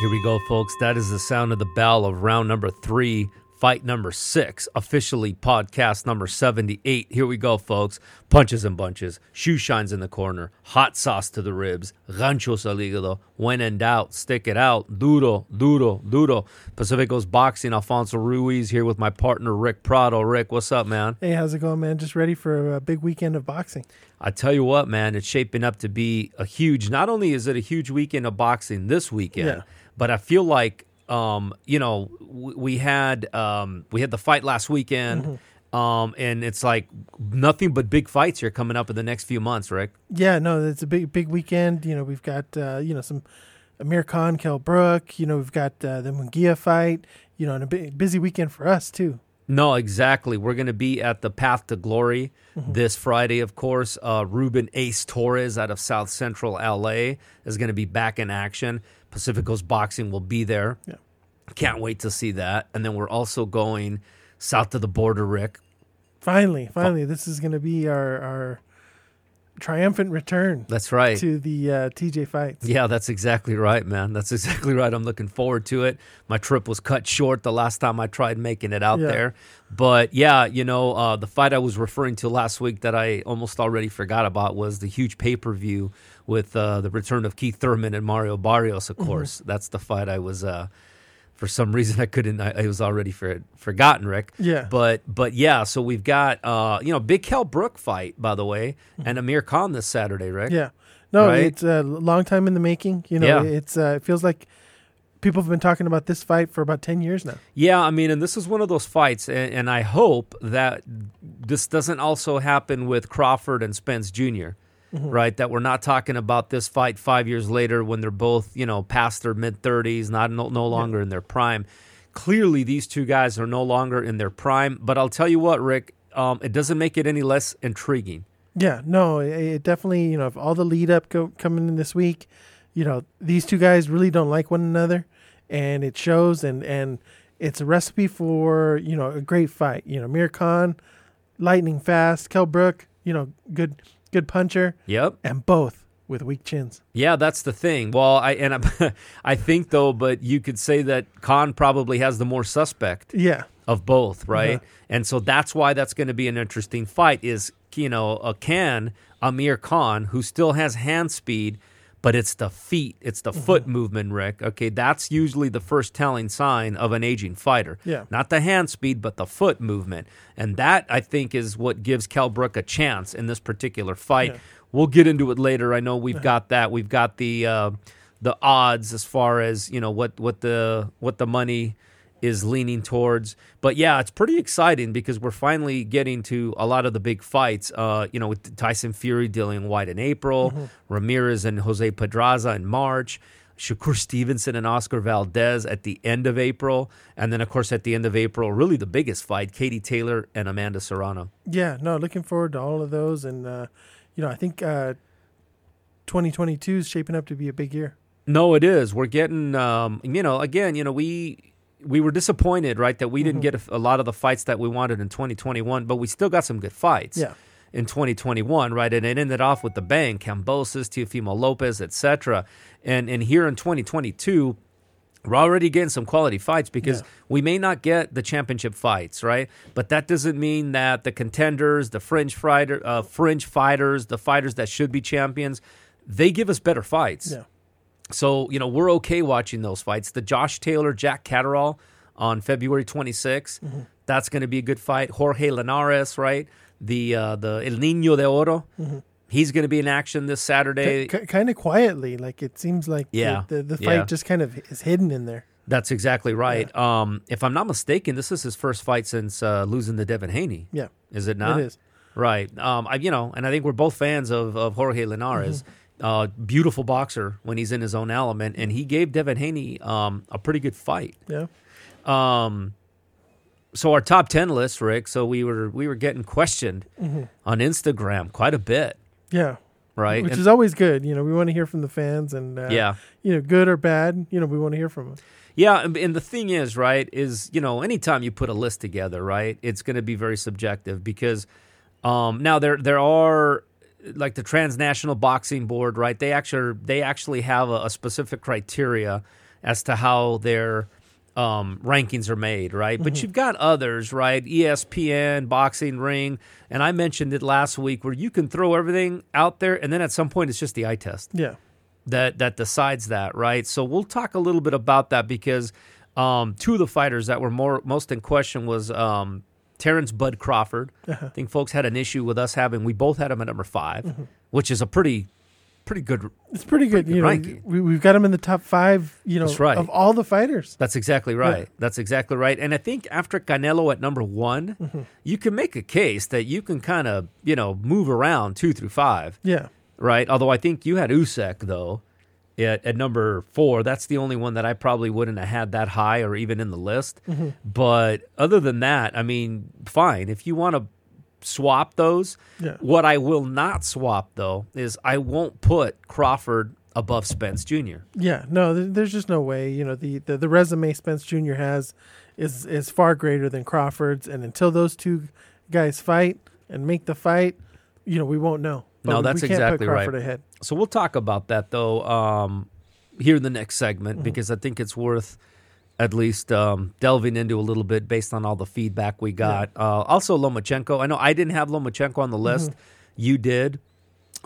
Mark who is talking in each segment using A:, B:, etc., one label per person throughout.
A: Here we go, folks. That is the sound of the bell of round number three, fight number six, officially podcast number 78. Here we go, folks. Punches and bunches, shoe shines in the corner, hot sauce to the ribs, ranchos al hígado. When in doubt, stick it out. Duro, duro, duro. Pacific Coast boxing, Alfonso Ruiz here with my partner, Rick Prado. Rick, what's up, man?
B: Hey, how's it going, man? Just ready for a big weekend of boxing.
A: I tell you what, man, it's shaping up to be a huge. Not only is it a huge weekend of boxing this weekend,
B: Yeah.
A: but I feel like um, you know we had um, we had the fight last weekend,
B: Mm-hmm.
A: um, and it's like nothing but big fights here coming up in the next few months, Rick.
B: Yeah, no, it's a big, big weekend. You know, we've got uh, you know some Amir Khan, Kell Brook. You know, we've got uh, the Munguia fight. You know, and a busy weekend for us too.
A: No, exactly. We're going to be at the Path to Glory
B: Mm-hmm.
A: this Friday, of course. Uh, Ruben Ace Torres out of South Central LA is going to be back in action. Pacific Coast Boxing will be there.
B: Yeah.
A: Can't wait to see that. And then we're also going south to the border, Rick.
B: Finally, finally, this is going to be our our triumphant return
A: That's right.
B: to the uh, TJ fights.
A: Yeah, that's exactly right, man. That's exactly right. I'm looking forward to it. My trip was cut short the last time I tried making it out
B: Yeah.
A: there. But yeah, you know, uh, the fight I was referring to last week that I almost already forgot about was the huge pay per view with uh, the return of Keith Thurman and Mario Barrios,
B: Mm-hmm.
A: of course. That's the fight I was. Uh, for some reason, I couldn't. I, I was already for, forgotten, Rick.
B: Yeah.
A: But but yeah, so we've got uh, you know big Kell Brook fight by the way,
B: Mm-hmm.
A: and Amir Khan this Saturday, Rick.
B: Yeah. No,
A: Right?
B: it's a long time in the making. You know,
A: Yeah.
B: it's uh, it feels like people have been talking about this fight for about ten years now.
A: Yeah, I mean, and this is one of those fights, and, and I hope that this doesn't also happen with Crawford and Spence junior right? That we're not talking about this fight five years later when they're both, you know, past their mid 30s, not no, no longer in their prime. Clearly, these two guys are no longer in their prime, but I'll tell you what, Rick, um, it doesn't make it any less intriguing.
B: Yeah, no, it, it definitely, you know, if all the lead up go, coming in this week, you know, these two guys really don't like one another and it shows and and it's a recipe for, you know, a great fight. You know, Mir Khan, lightning fast, Kell Brook, you know, good good puncher
A: Yep.
B: and both with weak chins.
A: Yeah, that's the thing. Well, I and I, I think though, but you could say that Khan probably has the more suspect.
B: Yeah.
A: of both, right?
B: Uh-huh.
A: And so that's why that's going to be an interesting fight. Is you know a can Amir Khan who still has hand speed, but it's the feet, it's the foot
B: Mm-hmm.
A: movement, Rick. Okay, that's usually the first telling sign of an aging fighter.
B: Yeah.
A: not the hand speed, but the foot movement, and that I think is what gives Kell Brook a chance in this particular fight.
B: Yeah.
A: We'll get into it later. I know we've got that. We've got the uh, the odds as far as you know what what the what the money is leaning towards. But yeah, it's pretty exciting because we're finally getting to a lot of the big fights. Uh, you know, with Tyson Fury Dillian Whyte in April, Ramirez and Jose Pedraza in March. Shakur Stevenson and Oscar Valdez at the end of April. And then, of course, at the end of April, really the biggest fight Katie Taylor and Amanda Serrano.
B: Yeah, no, looking forward to all of those and uh, you know, I think uh 2022 is shaping up to be a big year.
A: No, it is. We're getting, um, you know, again, you know, we we were disappointed, right, that we didn't get a, a lot of the fights that we wanted in 2021, but we still got some good fights.
B: Yeah.
A: In 2021, right, and it ended off with the bang, Kambosos, Teofimo Lopez, etc. And and here in 2022, we're already getting some quality fights because
B: Yeah.
A: we may not get the championship fights, right? But that doesn't mean that the contenders, the fringe fighter, uh, fringe fighters, the fighters that should be champions, they give us better fights.
B: Yeah.
A: So, you know, we're okay watching those fights. The Josh Taylor, Jack Catterall on February 26th.
B: Mm-hmm.
A: That's going to be a good fight. Jorge Linares, right? The uh, the El Niño de Oro. He's going to be in action this Saturday.
B: kind of quietly, like it seems like
A: Yeah,
B: the, the, the fight
A: yeah.
B: just kind of is hidden in there.
A: That's exactly right. Um, if I'm not mistaken, this is his first fight since uh, losing to Devin Haney.
B: Yeah,
A: Is it not?
B: it is.
A: Right. Um, I, you know, and I think we're both fans of, of Jorge Linares. Uh, beautiful boxer when he's in his own element, and he gave Devin Haney um, a pretty good fight.
B: Yeah,
A: Um, so our top ten list, Rick. So we were we were getting questioned on Instagram quite a bit,
B: yeah.
A: right?
B: which
A: And-
B: is always good. You know, we want to hear from the fans, and uh,
A: yeah.
B: you know, good or bad, you know, we want to hear from them.
A: Yeah, and, and the thing is, right, is you know, anytime you put a list together, right, it's going to be very subjective because um, now there there are like the transnational boxing board, right? They actually they actually have a, a specific criteria as to how their um, rankings are made, right? But you've got others, right? ESPN, Boxing Ring, and I mentioned it last week where you can throw everything out there, and then at some point it's just the eye test
B: Yeah,
A: that that decides that, right? So we'll talk a little bit about that because um, two of the fighters that were more most in question was um, Terrence Bud Crawford. Uh-huh. I think folks had an issue with us having we both had him at number 5 mm-hmm. which is a pretty pretty good.
B: it's pretty good.
A: good
B: you know, we, we've got him in the top five. You know,
A: That's right.
B: of all the fighters.
A: That's exactly right. That's exactly right. And I think after Canelo at number one, mm-hmm. you can make a case that you can kind of you know move around two through five.
B: Yeah,
A: right? Although I think you had Usyk though at, at number four. That's the only one that I probably wouldn't have had that high or even in the list. Mm-hmm. But other than that, I mean, fine. If you want to swap those,
B: Yeah.
A: what I will not swap though is I won't put Crawford above Spence Jr.
B: yeah. No, there's just no way. You know, the, the the resume Spence Jr. has is is far greater than Crawford's, and until those two guys fight and make the fight, you know, we won't know.
A: No, that's
B: we
A: exactly right.
B: Ahead.
A: So we'll talk about that though um, here in the next segment because I think it's worth at least um, delving into a little bit based on all the feedback we got. Uh, also, Lomachenko. I know I didn't have Lomachenko on the list. You did.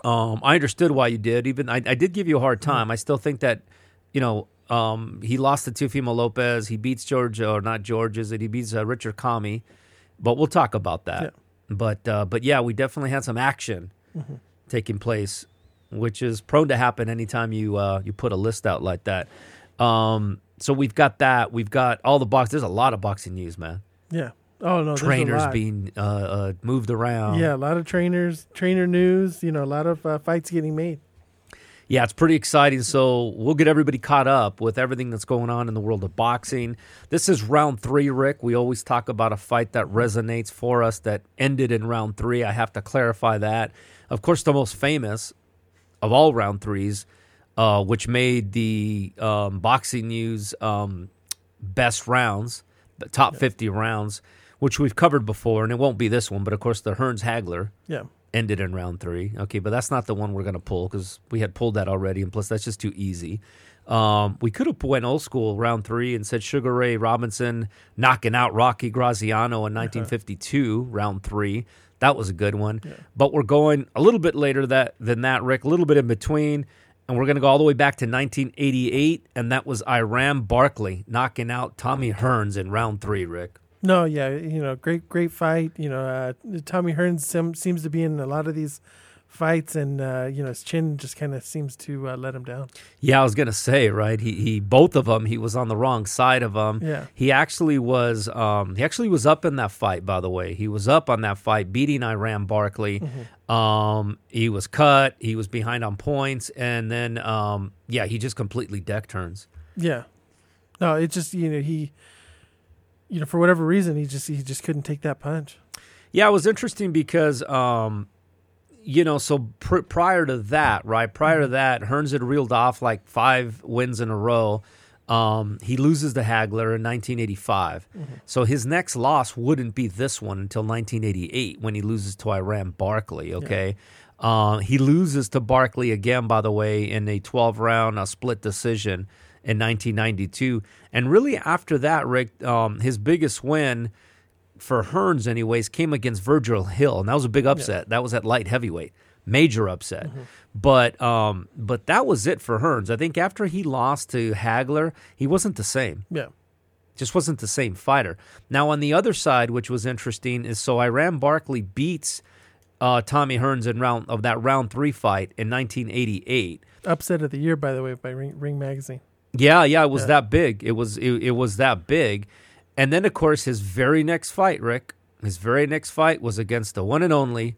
A: Um, I understood why you did. Even I, I did give you a hard time. I still think that you know um, he lost to Teofimo Lopez. He beats George or not George, is it? He beats uh, Richard Commey. But we'll talk about that.
B: Yeah.
A: But uh, but yeah, we definitely had some action taking place, which is prone to happen anytime you uh, you put a list out like that. Um, so we've got that. We've got all the box. There's a lot of boxing news, man.
B: Yeah. Oh no,
A: Trainers being uh, uh, moved around.
B: Yeah, a lot of trainers, trainer news. You know, a lot of uh, fights getting made.
A: Yeah, it's pretty exciting. So we'll get everybody caught up with everything that's going on in the world of boxing. This is round three, Rick. We always talk about a fight that resonates for us that ended in round three. I have to clarify that. Of course, the most famous of all round threes, uh, which made the um, boxing news um, best rounds, the top 50 rounds, which we've covered before, and it won't be this one, but of course, the Hearns Hagler
B: Yeah.
A: Ended in round three. Okay, but that's not the one we're going to pull because we had pulled that already, and plus that's just too easy. Um, we could have went old school round three and said Sugar Ray Robinson knocking out Rocky Graziano in 1952, round three. That was a good one. But we're going a little bit later that than that, Rick. A little bit in between, and we're going to go all the way back to 1988, and that was Iran Barkley knocking out Tommy Hearns in round three, Rick.
B: No, yeah, you know, great, great fight. You know, uh, Tommy Hearns sim- seems to be in a lot of these fights, and uh, you know, his chin just kind of seems to uh, let him down.
A: Yeah, I was gonna say right. He he both of them. He was on the wrong side of them.
B: Yeah.
A: He actually was. Um, he actually was up in that fight. By the way, he was up on that fight, beating Iran Barkley. Um, he was cut. He was behind on points, and then um, yeah, he just completely deck turns.
B: Yeah, no, it just you know he, you know, for whatever reason, he just he just couldn't take that punch.
A: Yeah, it was interesting because, um, you know, so pr- prior to that, right? Prior to that, Hearns had reeled off like five wins in a row. Um, he loses to Hagler in 1985. So his next loss wouldn't be this one until 1988 when he loses to Iran Barkley, okay? Uh, he loses to Barkley again, by the way, in a 12 round uh, split decision in 1992. And really, after that, Rick, um, his biggest win for Hearns, anyways, came against Virgil Hill, and that was a big upset. That was at light heavyweight, major upset. But um, but that was it for Hearns. I think after he lost to Hagler, he wasn't the same.
B: Yeah,
A: Just wasn't the same fighter. Now on the other side, which was interesting, is so Iran Barkley beats uh, Tommy Hearns in round of that round three fight in 1988.
B: upset of the year, by the way, by Ring, Ring Magazine.
A: Yeah, yeah, it was
B: Yeah.
A: that big. It was it, it was that big. And then of course his very next fight, Rick, his very next fight was against the one and only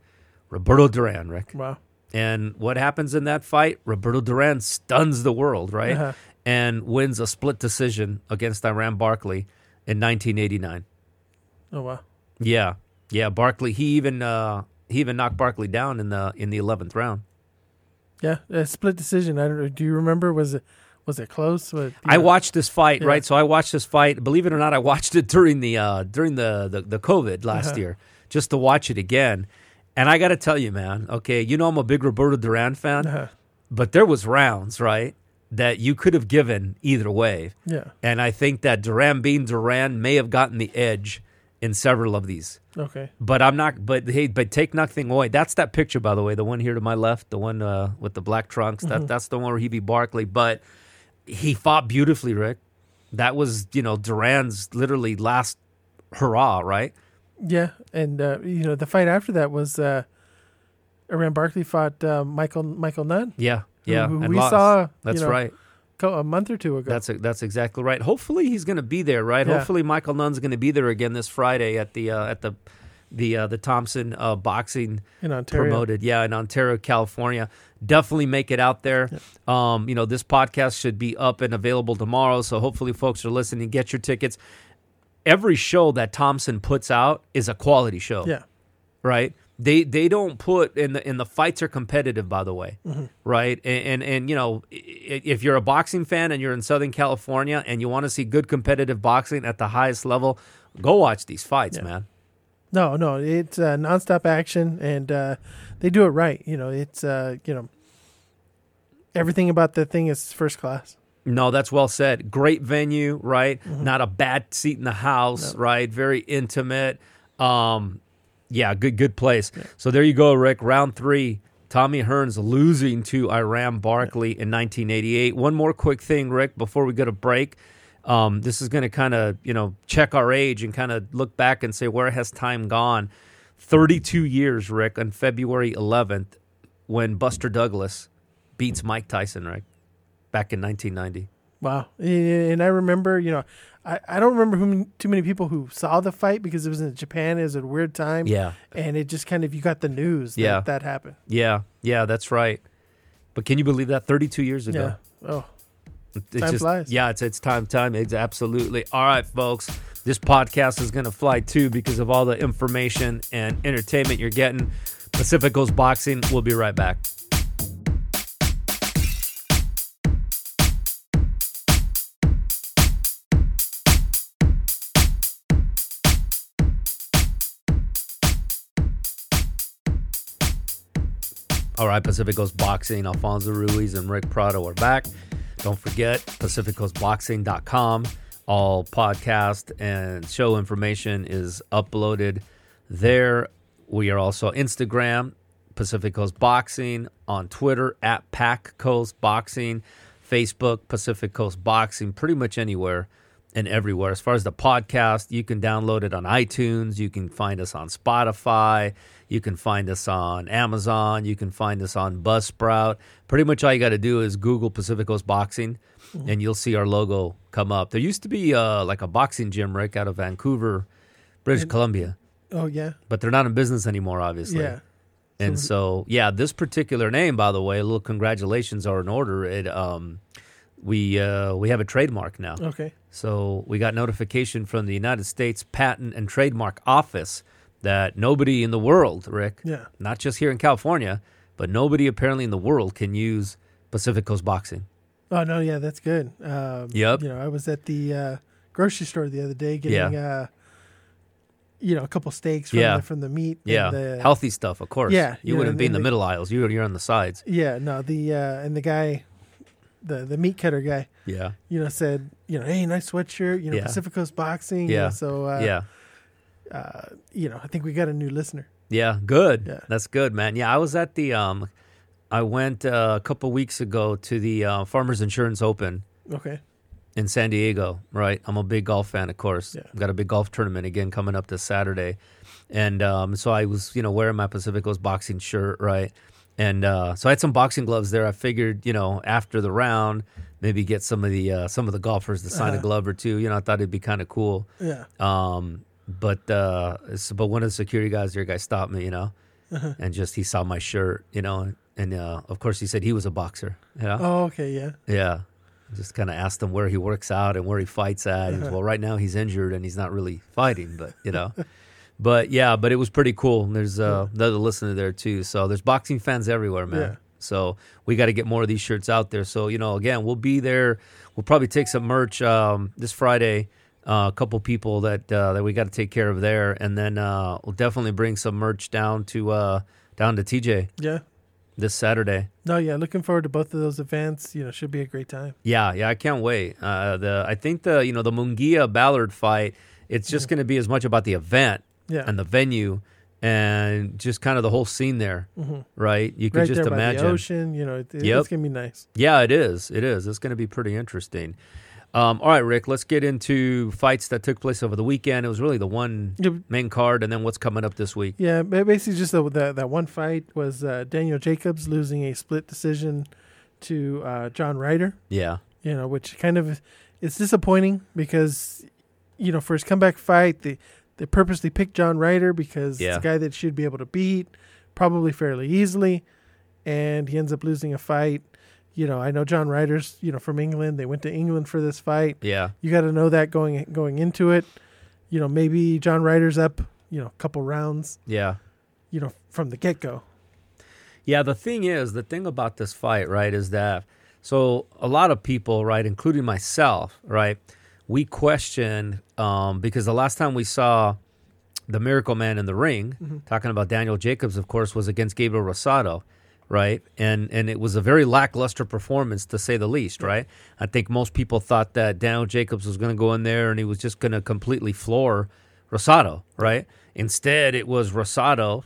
A: Roberto Duran, Rick.
B: Wow.
A: And what happens in that fight? Roberto Duran stuns the world, right?
B: Uh-huh.
A: And wins a split decision against Iran Barkley in 1989.
B: Oh wow.
A: Yeah. Yeah, Barkley he even uh he even knocked Barkley down in the in the 11th round.
B: Yeah, a split decision. I don't. know. Do you remember? Was it was it close? You
A: I
B: know?
A: watched this fight,
B: Yeah.
A: right? So I watched this fight. Believe it or not, I watched it during the uh, during the, the the COVID last
B: Uh-huh.
A: year, just to watch it again. And I got to tell you, man. Okay, you know I'm a big Roberto Duran fan,
B: Uh-huh.
A: but there was rounds, right, that you could have given either way.
B: Yeah.
A: And I think that Duran being Duran may have gotten the edge in several of these.
B: Okay.
A: But I'm not. But hey, but take nothing away. That's that picture, by the way. The one here to my left, the one uh, with the black trunks.
B: Mm-hmm.
A: That that's the one where he beat Barkley. But he fought beautifully, Rick. That was you know Duran's literally last hurrah, right?
B: Yeah, and uh, you know the fight after that was uh, Iran Barkley fought uh, Michael Michael Nunn.
A: Yeah, yeah.
B: who
A: and
B: we
A: lost.
B: saw. you
A: That's
B: know,
A: right.
B: a month or two ago.
A: That's that's exactly right. Hopefully he's going to be there, right?
B: Yeah.
A: Hopefully Michael Nunn's going to be there again this Friday at the uh, at the the uh, the Thompson uh, boxing
B: in Ontario.
A: promoted. Yeah, in Ontario, California. Definitely make it out there. Um, you know, this podcast should be up and available tomorrow. So hopefully folks are listening. Get your tickets. Every show that Thompson puts out is a quality show.
B: Yeah.
A: Right? They they don't put in the in the fights are competitive by the way. Right? And, and and you know, if you're a boxing fan and you're in Southern California and you want to see good competitive boxing at the highest level, go watch these fights,
B: Yeah.
A: man.
B: No, no, it's uh, nonstop action, and uh, they do it right. You know, it's uh, you know everything about the thing is first class.
A: No, that's well said. Great venue, right?
B: Mm-hmm.
A: Not a bad seat in the house, right? Very intimate. Um, yeah, good good place. So there you go, Rick. Round three. Tommy Hearns losing to Iran Barkley in 1988. One more quick thing, Rick, before we go to break. Um, this is going to kind of you know check our age and kind of look back and say where has time gone. 32 years, Rick, on February 11th, when Buster Douglas beats Mike Tyson, Rick, back in 1990.
B: Wow, and I remember, you know, I, I don't remember who too many people who saw the fight because it was in Japan. It was a weird time,
A: Yeah,
B: and it just kind of you got the news that
A: Yeah.
B: that happened.
A: yeah, yeah. That's right. But can you believe that? 32 years ago.
B: Yeah. Oh,
A: It's
B: Time
A: just,
B: flies.
A: Yeah, it's it's time, time. It's absolutely. All right, folks. This podcast is gonna fly too because of all the information and entertainment you're getting. Pacific Coast Boxing. We'll be right back. All right, Pacific Coast Boxing, Alfonso Ruiz and Rick Prado are back. Don't forget, PacificCoastBoxing.com. All podcast and show information is uploaded there. We are also Instagram, Pacific Coast Boxing, on Twitter, at Pac Coast Boxing, Facebook, Pacific Coast Boxing, pretty much anywhere and everywhere. As far as the podcast, you can download it on iTunes. You can find us on Spotify. You can find us on Amazon. You can find us on Buzzsprout. Pretty much all you got to do is Google Pacific Coast Boxing, and you'll see our logo come up. There used to be uh, like a boxing gym, Rick, out of Vancouver, British Columbia,
B: oh yeah,
A: but they're not in business anymore, obviously.
B: yeah.
A: And so, yeah, this particular name, by the way, a little congratulations are in order. It um, we uh, we have a trademark now.
B: Okay.
A: So we got notification from the United States Patent and Trademark Office that nobody in the world, Rick,
B: Yeah.
A: not just here in California, but nobody apparently in the world can use Pacific Coast Boxing.
B: Oh no, yeah, that's good. Um,
A: Yep.
B: You know, I was at the uh, grocery store the other day getting, uh, you know, a couple steaks from
A: Yeah.
B: the from the meat. and
A: Yeah,
B: the,
A: healthy stuff, of course.
B: Yeah,
A: you
B: yeah,
A: wouldn't be in the
B: the-
A: middle aisles. You you're on the sides.
B: Yeah, no, the uh, and the guy, the the meat cutter guy,
A: Yeah,
B: you know, said, you know, hey, nice sweatshirt, you know,
A: Yeah.
B: Pacific Coast Boxing. you
A: Yeah.
B: know, so uh,
A: yeah,
B: uh, you know, I think we got a new listener.
A: yeah. Good.
B: Yeah.
A: That's good, man. Yeah, I was at the um, I went uh, a couple weeks ago to the uh, Farmers Insurance Open.
B: Okay.
A: in San Diego, right? I'm a big golf fan, of course.
B: Yeah.
A: I've got a big golf tournament again coming up this Saturday. And um, so I was, you know, wearing my Pacific Coast boxing shirt, right? And uh, so I had some boxing gloves there. I figured, you know, after the round, maybe get some of the uh, some of the golfers to sign a
B: Uh-huh.
A: glove or two. You know, I thought it'd be kind of cool.
B: Yeah.
A: Um, but uh, but one of the security guys there, guy stopped me, you know,
B: Uh-huh.
A: and just he saw my shirt, you know, and, uh, of course he said he was a boxer. Yeah.
B: Oh, okay. Yeah.
A: Yeah. Just kind of asked him where he works out and where he fights at. He was, well, right now he's injured and he's not really fighting, but you know. but yeah, but it was pretty cool. And There's uh, another listener there too. So there's boxing fans everywhere, man. So we got to get more of these shirts out there. So you know, again, we'll be there. We'll probably take some merch um, this Friday. Uh, a couple people that uh, that we got to take care of there, and then uh, we'll definitely bring some merch down to uh, down to TJ
B: Yeah.
A: this Saturday.
B: No, yeah. Looking forward to both of those events. You know, should be a great time.
A: Yeah, yeah, I can't wait. Uh, the I think the you know the Munguia Ballard fight. It's just going to be as much about the event
B: Yeah.
A: and the venue and just kind of the whole scene there,
B: Mhm.
A: right? You can
B: right
A: just imagine.
B: the ocean. You know, it,
A: Yep.
B: it's gonna be nice.
A: Yeah, it is. It is. It's going to be pretty interesting. Um, all right, Rick, let's get into fights that took place over the weekend. It was really the one
B: Yeah,
A: main card, and then what's coming up this week.
B: Yeah, basically just the, that that one fight was uh, Daniel Jacobs losing a split decision to uh, John Ryder.
A: Yeah,
B: You know, which kind of it's disappointing because you know for his comeback fight they they purposely picked John Ryder because
A: Yeah.
B: it's a guy that should be able to beat probably fairly easily, and he ends up losing a fight. You know, I know John Ryder's you know from England. They went to England for this fight.
A: yeah,
B: You got to know that going going into it. You know, maybe John Ryder's up. You know, a couple rounds.
A: yeah.
B: You know, from the get go.
A: Yeah, the thing is, the thing about this fight, right, is that so a lot of people, right, including myself, right, we questioned um, because the last time we saw the Miracle Man in the ring,
B: Mhm.
A: talking about Daniel Jacobs, of course, was against Gabriel Rosado, right, and and it was a very lackluster performance to say the least, right. I think most people thought that Daniel Jacobs was going to go in there and he was just going to completely floor Rosado, right. Instead, it was Rosado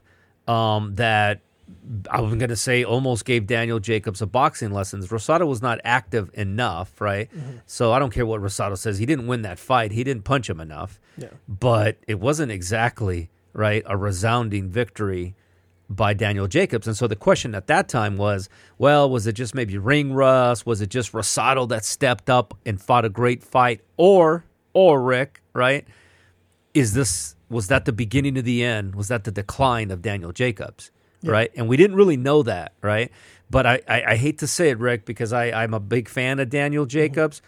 A: um, that I'm going to say almost gave Daniel Jacobs a boxing lessons. Rosado was not active enough, right? So I don't care what Rosado says. He didn't win that fight. He didn't punch him enough.
B: Yeah.
A: But it wasn't exactly, right, a resounding victory by Daniel Jacobs. And so the question at that time was, well, was it just maybe ring rust? Was it just Rosado that stepped up and fought a great fight? Or or Rick, right? Is this was that the beginning of the end? Was that the decline of Daniel Jacobs?
B: Yeah.
A: Right. And we didn't really know that, right? But I, I, I hate to say it, Rick, because I, I'm a big fan of Daniel mm-hmm. Jacobs,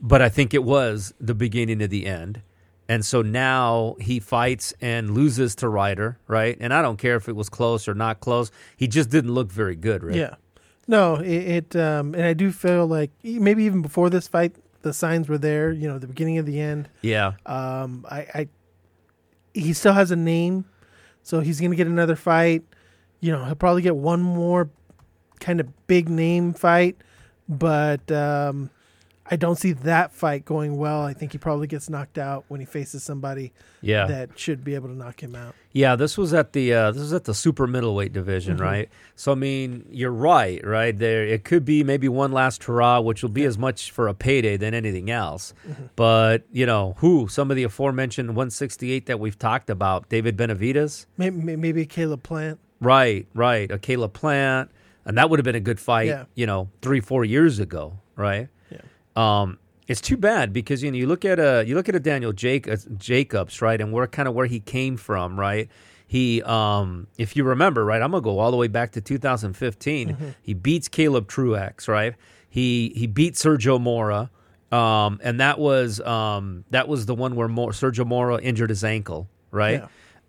A: but I think it was the beginning of the end. And so now he fights and loses to Ryder, right? And I don't care if it was close or not close. He just didn't look very good, Rick.
B: Yeah. No, it, it um, and I do feel like maybe even before this fight, the signs were there. You know, the beginning of the end.
A: Yeah.
B: Um, I, I, he still has a name, so he's gonna get another fight. You know, he'll probably get one more kind of big name fight, but um, I don't see that fight going well. I think he probably gets knocked out when he faces somebody
A: Yeah.
B: that should be able to knock him out.
A: Yeah, this was at the uh, this was at the super middleweight division,
B: Mhm.
A: right? So I mean, you're right, right there. It could be maybe one last hurrah, which will be as much for a payday than anything else.
B: Mhm.
A: But you know, who some of the aforementioned 168 that we've talked about, David Benavides,
B: Maybe, maybe Caleb Plant.
A: right, right, a Caleb Plant, and that would have been a good fight,
B: Yeah.
A: you know, three four years ago, right?
B: Yeah.
A: Um, it's too bad because you know you look at a you look at a Daniel Jake, uh, Jacobs right and where kind of where he came from right he um if you remember right I'm gonna go all the way back to 2015
B: Mm-hmm.
A: he beats Caleb Truex right he he beat Sergio Mora um and that was um that was the one where Mor- Sergio Mora injured his ankle right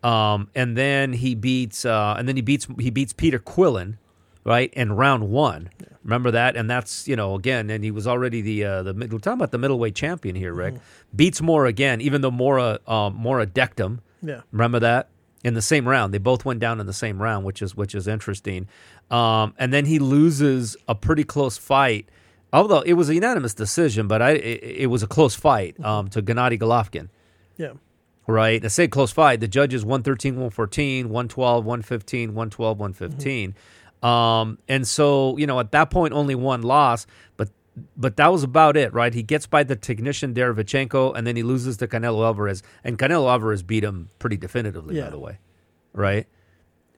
A: um and then he beats uh and then he beats he beats Peter Quillin right? In round one. Remember that? And that's you know again and he was already the uh the we're talking about the middleweight champion here rick. Beats mora again even though mora um mora decked him.
B: Yeah.
A: remember that? In the same round. They both went down in the same round which is which is interesting. Um and then he loses a pretty close fight although it was a unanimous decision but i it, it was a close fight um to gennady golovkin.
B: Yeah.
A: right? I say close fight. The judges 113, 114, 112, 115, 112, 115. Um, and so, you know, at that point, only one loss, but but that was about it, right? He gets by the technician Derevyanchenko, and then he loses to Canelo Alvarez, and Canelo Alvarez beat him pretty definitively, by the way, right?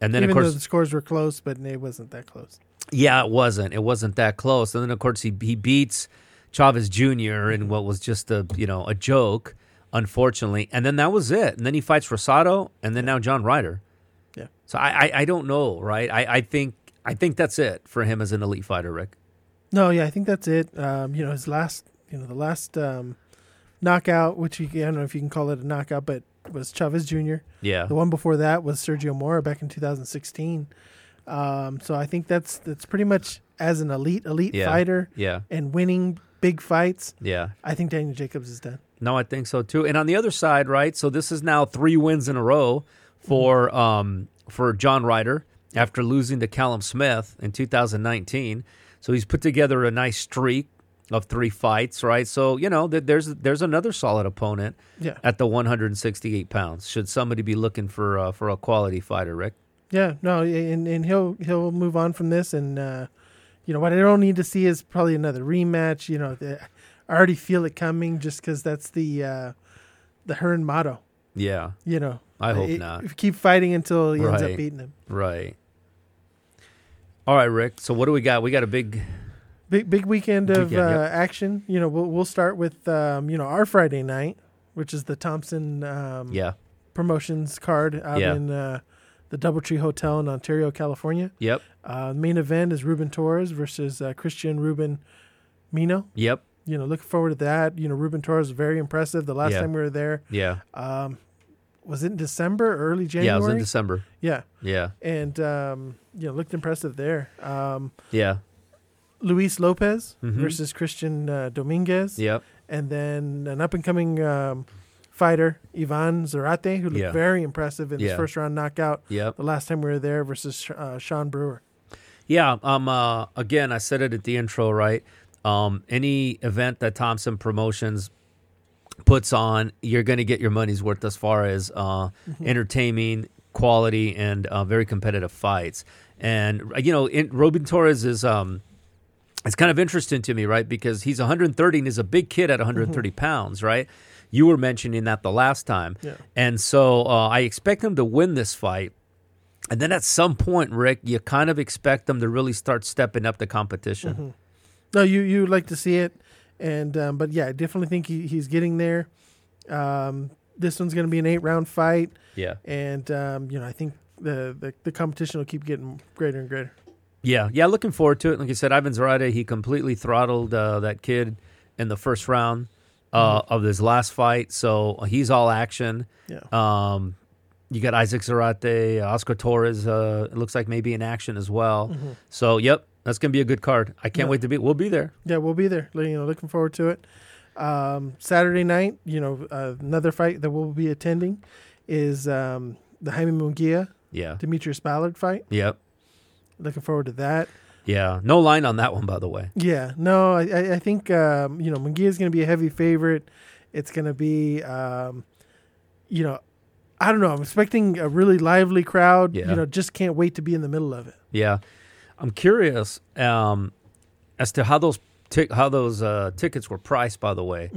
A: And then,
B: Even
A: of course,
B: the scores were close, but it wasn't that close.
A: yeah, it wasn't. It wasn't that close. And then of course he he beats Chavez Jr. in what was just a you know a joke, unfortunately. And then that was it. And then he fights Rosado, and then now John Ryder.
B: Yeah.
A: So I I, I don't know, right? I, I think I think that's it for him as an elite fighter, Rick.
B: No, yeah, I think that's it. Um, you know, his last, you know, the last um, knockout, which you, I don't know if you can call it a knockout, but was Chavez Jr.
A: Yeah.
B: The one before that was Sergio Mora back in 2016. Um, so I think that's that's pretty much as an elite elite
A: Yeah.
B: fighter
A: Yeah.
B: and winning big fights.
A: Yeah.
B: I think Daniel Jacobs is done.
A: No, I think so too. And on the other side, right? So this is now three wins in a row for um for John Ryder after losing to Callum Smith in 2019. So he's put together a nice streak of three fights, right? So you know that there's there's another solid opponent
B: Yeah,
A: at the 168 pounds. Should somebody be looking for uh, for a quality fighter, Rick?
B: yeah, no, and and he'll he'll move on from this, and uh, you know what I don't need to see is probably another rematch. You know, the, I already feel it coming just because that's the uh, the Hearn motto.
A: Yeah,
B: You know,
A: I hope
B: It-
A: not.
B: Keep fighting until he ends up beating him.
A: Right. All right, Rick. So what do we got? We got a big
B: Big big weekend of
A: Weekend,
B: uh,
A: yep.
B: action. You know, we'll we'll start with um, you know our Friday night, which is the Thompson um,
A: yeah.
B: promotions card out
A: Yeah.
B: in uh, the DoubleTree Hotel in Ontario, California.
A: Yep.
B: Uh, main event is Ruben Torres versus uh, Christian Ruben Mino.
A: Yep.
B: You know, looking forward to that. You know, Ruben Torres is very impressive. The last
A: Yeah.
B: time we were there,
A: Yeah.
B: um, was it in December, early January?
A: Yeah. It was in December.
B: Yeah,
A: Yeah.
B: and um, you know, looked impressive there. Um,
A: Yeah.
B: Luis Lopez
A: Mhm.
B: versus Christian uh, Dominguez,
A: Yep.
B: and then an up and coming um, fighter Ivan Zarate, who looked
A: Yeah.
B: very impressive in
A: Yeah.
B: his first round knockout
A: Yep.
B: the last time we were there versus uh, Sean Brewer.
A: Yeah. Um. Uh. Again, I said it at the intro, right? Um. Any event that Thompson Promotions puts on, you're going to get your money's worth as far as uh, entertaining, quality, and uh, very competitive fights. And uh, you know, in, Ruben Torres is um. It's kind of interesting to me, right? Because he's 130 and is a big kid at 130 pounds, right? You were mentioning that the last time.
B: Yeah.
A: And so uh, I expect him to win this fight. And then at some point, Rick, you kind of expect them to really start stepping up the competition.
B: No, you you like to see it, and um, but yeah, I definitely think he, he's getting there. Um, this one's going to be an eight round fight,
A: Yeah.
B: and um, you know I think the, the the competition will keep getting greater and greater.
A: Yeah. Yeah. Looking forward to it. Like you said, Ivan Zarate, he completely throttled uh, that kid in the first round uh, of his last fight. So he's all action.
B: Yeah,
A: Um, you got Isaac Zarate, Oscar Torres. Uh, it looks like maybe in action as well. So, yep, that's gonna be a good card. I can't
B: Yeah.
A: wait to be. We'll be there.
B: yeah, we'll be there. You know, looking forward to it. Um, Saturday night, you know, uh, another fight that we'll be attending is um, the Jaime Munguia
A: Yeah.
B: Demetrius Ballard fight.
A: Yep.
B: Looking forward to that.
A: Yeah. No line on that one, by the way.
B: Yeah, no, I, I- think um, you know Munguia is going to be a heavy favorite. It's going to be, um, you know, I don't know. I'm expecting a really lively crowd.
A: Yeah.
B: You know, just can't wait to be in the middle of it.
A: Yeah, I'm curious um, as to how those tic- how those uh, tickets were priced. By the way,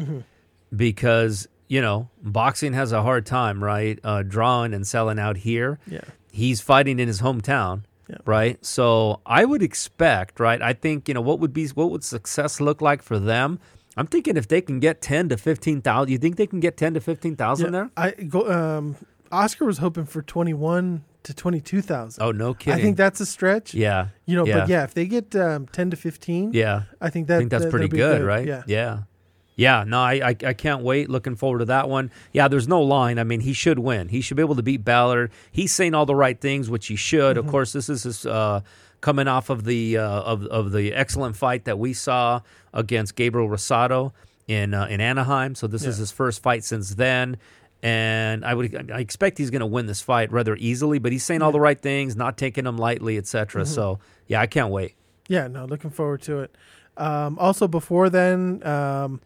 A: because you know boxing has a hard time, right, uh, drawing and selling out here.
B: Yeah,
A: He's fighting in his hometown,
B: Yeah.
A: right? So I would expect, right? I think you know what would be what would success look like for them. I'm thinking if they can get ten to fifteen thousand, you think they can get ten to fifteen thousand there?
B: I go. Um, Oscar was hoping for twenty one to twenty two thousand.
A: Oh no, kidding!
B: I think that's a stretch.
A: yeah,
B: You know,
A: yeah.
B: but yeah, if they get um, ten to fifteen,
A: yeah.
B: I think that
A: I think that's
B: that-
A: pretty
B: that'll
A: good, right?
B: Yeah,
A: yeah, yeah. No, I, I I can't wait. Looking forward to that one. Yeah, there's no line. I mean, he should win. He should be able to beat Ballard. He's saying all the right things, which he should.
B: Mm-hmm.
A: Of course, this is his, uh, coming off of the uh, of of the excellent fight that we saw against Gabriel Rosado in uh, in Anaheim. So this is his first fight since then. And I would I expect he's going to win this fight rather easily, but he's saying all the right things, not taking them lightly, etc.
B: Mm-hmm.
A: So yeah, I can't wait.
B: Yeah, no, looking forward to it. Um, also, before then, um,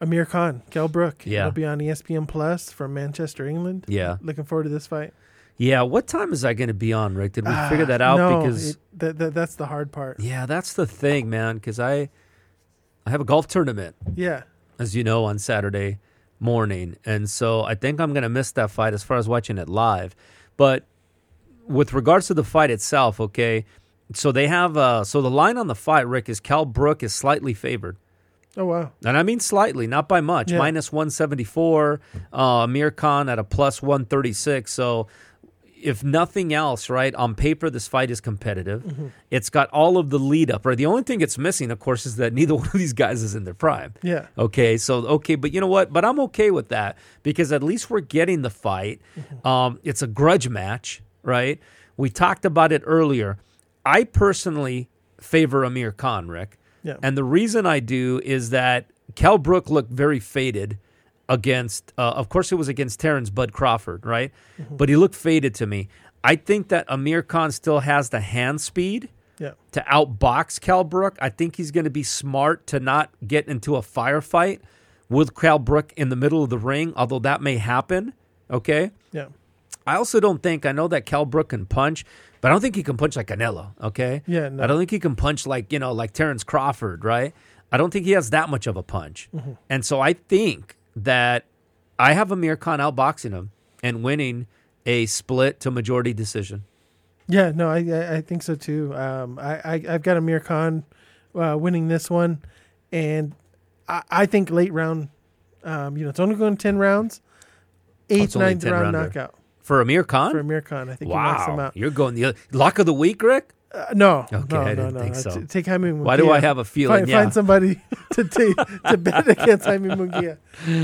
B: Amir Khan, Kell Brook.
A: Yeah.
B: It'll be on ESPN Plus from Manchester, England.
A: Yeah.
B: Looking forward to this fight.
A: Yeah, what time is that going to be on, Rick? Did we figure that out?
B: no,
A: because
B: it, that, that, that's the hard part.
A: yeah, that's the thing, man. Because I, I have a golf tournament,
B: Yeah.
A: as you know, on Saturday morning, and so I think I'm going to miss that fight as far as watching it live. But with regards to the fight itself, okay, so they have uh, so the line on the fight, Rick, is Kell Brook is slightly favored.
B: Oh wow.
A: And I mean slightly, not by much.
B: Yeah.
A: Minus 174. Uh, Amir Khan at a plus 136. So, if nothing else, right, on paper, this fight is competitive.
B: Mm-hmm.
A: It's got all of the lead up, right? The only thing it's missing, of course, is that neither one of these guys is in their prime.
B: Yeah.
A: Okay, so okay, but you know what? But I'm okay with that because at least we're getting the fight. Um, it's a grudge match, right? We talked about it earlier. I personally favor Amir Khan, Rick.
B: Yeah.
A: And the reason I do is that Kell Brook looked very faded against, uh, of course, it was against Terrence Bud Crawford, right?
B: Mm-hmm.
A: But he looked faded to me. I think that Amir Khan still has the hand speed
B: Yeah.
A: to outbox Kell Brook. I think he's going to be smart to not get into a firefight with Kell Brook in the middle of the ring, although that may happen. Okay.
B: Yeah.
A: I also don't think I know that Kell Brook can punch, but I don't think he can punch like Canelo. Okay.
B: Yeah, no.
A: I don't think he can punch like you know like Terrence Crawford. Right. I don't think he has that much of a punch,
B: Mm-hmm.
A: and so I think that I have Amir Khan outboxing him and winning a split to majority decision.
B: Yeah, no, I I, think so too. Um, I, I I've got Amir Khan uh, winning this one, and I, I think late round. Um, you know, it's only going ten rounds. Eighth,
A: it's only a
B: ninth round
A: rounder.
B: knockout
A: For Amir Khan?
B: for Amir Khan. I think he knocks him
A: wow.
B: out.
A: You're going the other, lock of the week, Rick?
B: Uh, no,
A: Okay,
B: no,
A: I
B: no,
A: didn't
B: no.
A: think
B: Uh,
A: so.
B: t- take Jaime Munguia.
A: Why do I have a feeling?
B: Find,
A: yeah.
B: find somebody to take to bet against Jaime Munguia.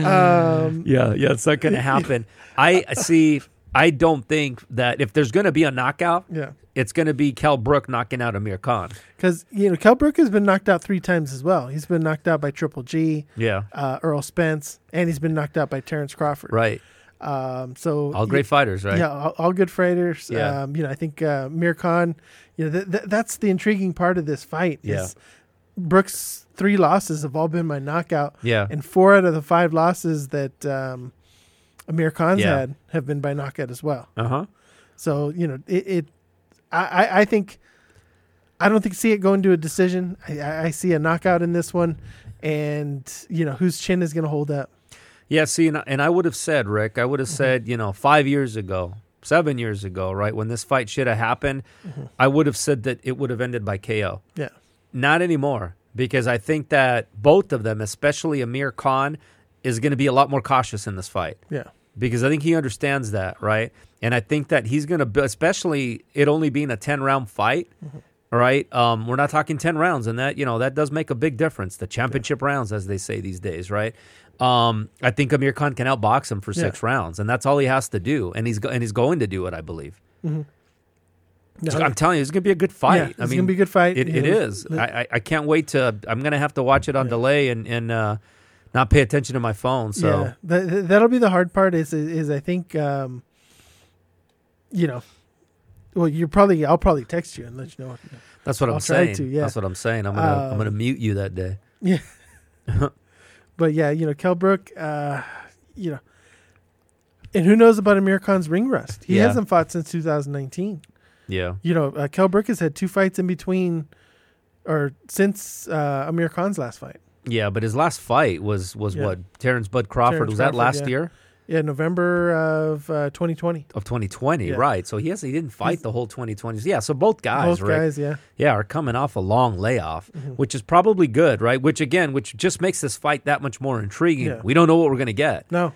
B: Um,
A: yeah, yeah, it's not going to happen. I see. I don't think that if there's going to be a knockout,
B: yeah,
A: it's going to be Kell Brook knocking out Amir Khan.
B: because you know Kell Brook has been knocked out three times as well. He's been knocked out by Triple G,
A: Yeah,
B: uh, Errol Spence, and he's been knocked out by Terrence Crawford.
A: right.
B: Um, so
A: All great fighters, right?
B: Yeah, all, all good fighters.
A: Yeah.
B: Um, you know, I think uh, Mir Khan. You know, th- th- that's the intriguing part of this fight.
A: Yeah.
B: Brooks' three losses have all been by knockout,
A: Yeah.
B: and four out of the five losses that um, Amir Khan's
A: Yeah.
B: had have been by knockout as well.
A: Uh huh.
B: So you know, it. it I, I, I think. I don't think see it going to a decision. I, I I see a knockout in this one, and you know whose chin is going to hold up.
A: Yeah. See, and I, and I would have said, Rick, I would have mm-hmm. said, you know, five years ago, seven years ago, right when this fight should have happened, mm-hmm. I would have said that it would have ended by KO.
B: Yeah,
A: Not anymore, because I think that both of them, especially Amir Khan, is going to be a lot more cautious in this fight.
B: yeah,
A: because I think he understands that, right? And I think that he's going to, especially it only being a 10 round fight, all right? Um, we're not talking 10 rounds, and that, you know, that does make a big difference. The championship rounds, as they say these days, right? Um, I think Amir Khan can outbox him for six rounds, and that's all he has to do. And he's, go- and he's going to do it, I believe.
B: No,
A: I'm telling you, it's going to be a good fight.
B: Yeah,
A: I
B: it's
A: mean,
B: gonna be a good fight.
A: It, it is. I, I, I can't wait to, I'm going to have to watch it on delay and, and uh, not pay attention to my phone. So,
B: yeah, that, that'll be the hard part. Is is I think, um, you know, well, you're probably I'll probably text you and let you know.
A: That's what I'm
B: try
A: saying.
B: to, yeah.
A: That's what I'm saying. I'm gonna I'm
B: Um,
A: gonna mute you that day.
B: Yeah, but yeah, you know, Kell Brook, uh, you know, and who knows about Amir Khan's ring rust? He
A: Yeah.
B: hasn't fought since 2019.
A: Yeah.
B: You know, uh, Kell Brook has had two fights in between, or since uh, Amir Khan's last fight.
A: Yeah, but his last fight was was
B: Yeah.
A: what Terrence Bud Crawford
B: Terrence
A: was that
B: Crawford,
A: last
B: yeah.
A: year
B: Yeah, November of uh, 2020.
A: of 2020,
B: Yeah.
A: right? So he has he didn't fight the whole 2020s. Yeah, so both guys,
B: Both
A: right?
B: guys, yeah.
A: Yeah, are coming off a long layoff,
B: Mm-hmm.
A: which is probably good, right? Which again, which just makes this fight that much more intriguing.
B: Yeah.
A: We don't know what we're gonna get.
B: No,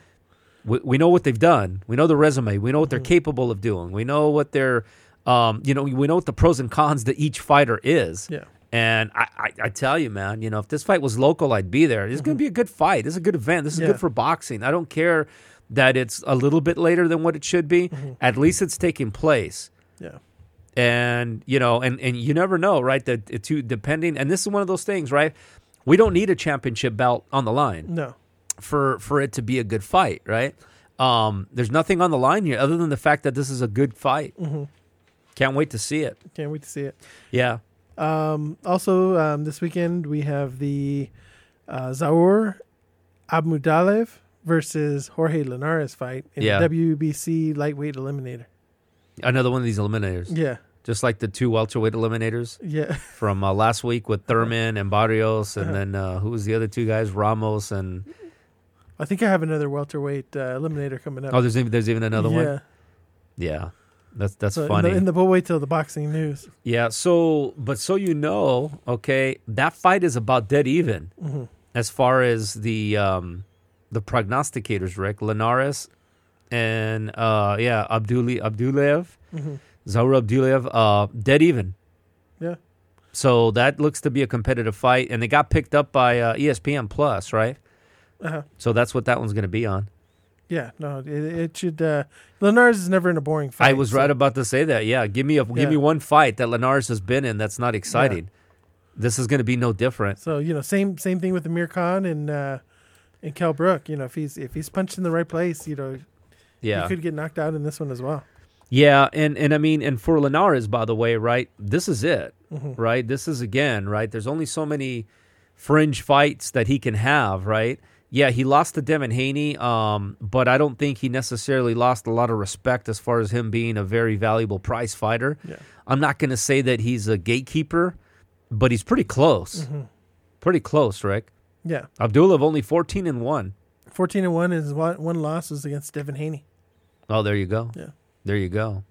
A: we, we know what they've done. We know the resume. We know what they're
B: Mm-hmm.
A: capable of doing. We know what they're, um, you know, we know what the pros and cons to each fighter is.
B: yeah.
A: And I, I, I tell you, man, you know, if this fight was local, I'd be there. This is going to be a good fight. This is a good event. This is
B: Mm-hmm. Yeah.
A: good for boxing. I don't care that it's a little bit later than what it should be.
B: Mm-hmm.
A: At least it's taking place.
B: Yeah.
A: And you know, and and you never know, right? That too depending. And this is one of those things, right? We don't need a championship belt on the line
B: No.
A: for for it to be a good fight, right? Um, there's nothing on the line here other than the fact that this is a good fight.
B: Mm-hmm.
A: Can't wait to see it.
B: Can't wait to see it.
A: Yeah,
B: Um, also, um, this weekend we have the uh, Zaur Abdullaev versus Jorge Linares fight in
A: Yeah.
B: the WBC lightweight eliminator.
A: another one of these eliminators,
B: Yeah,
A: just like the two welterweight eliminators
B: yeah,
A: from uh, last week with Thurman and Barrios, and
B: Uh-huh.
A: then uh, who was the other two guys? Ramos and
B: I think I have another welterweight uh, eliminator coming up.
A: oh, there's even there's even another
B: yeah.
A: one. Yeah, that's that's
B: So in
A: funny.
B: the, in the, but wait till the boxing news.
A: yeah, so but so you know, okay, that fight is about dead even.
B: hmm
A: as far as the um, the prognosticators, Rick Linares and uh, yeah, Abduli Abdulev,
B: hmm
A: Zaur Abdullaev, uh, dead even.
B: Yeah.
A: So that looks to be a competitive fight, and they got picked up by uh, ESPN Plus, right?
B: Uh-huh.
A: So that's what that one's going to be on.
B: Yeah, no, it, it should. Uh, Linares is never in a boring fight.
A: I was
B: so-
A: right about to say that. Yeah, give me a
B: Yeah.
A: give me one fight that Linares has been in that's not exciting. This is going to be no different.
B: So you know, same same thing with Amir Khan and uh, and Kell Brook. You know, if he's if he's punched in the right place, you know,
A: Yeah,
B: he could get knocked out in this one as well.
A: Yeah, and and I mean, and for Linares, by the way, right? This is it,
B: Mhm.
A: right? This is again, right? There's only so many fringe fights that he can have, right? Yeah, he lost to Devin Haney, um, but I don't think he necessarily lost a lot of respect as far as him being a very valuable prize fighter.
B: Yeah.
A: I'm not going to say that he's a gatekeeper, but he's pretty close,
B: Mm-hmm.
A: pretty close, Rick.
B: Yeah,
A: Abdullaev only 14 and one.
B: fourteen and one is one one loss is against Devin Haney.
A: Oh, there you go.
B: Yeah.
A: There you go.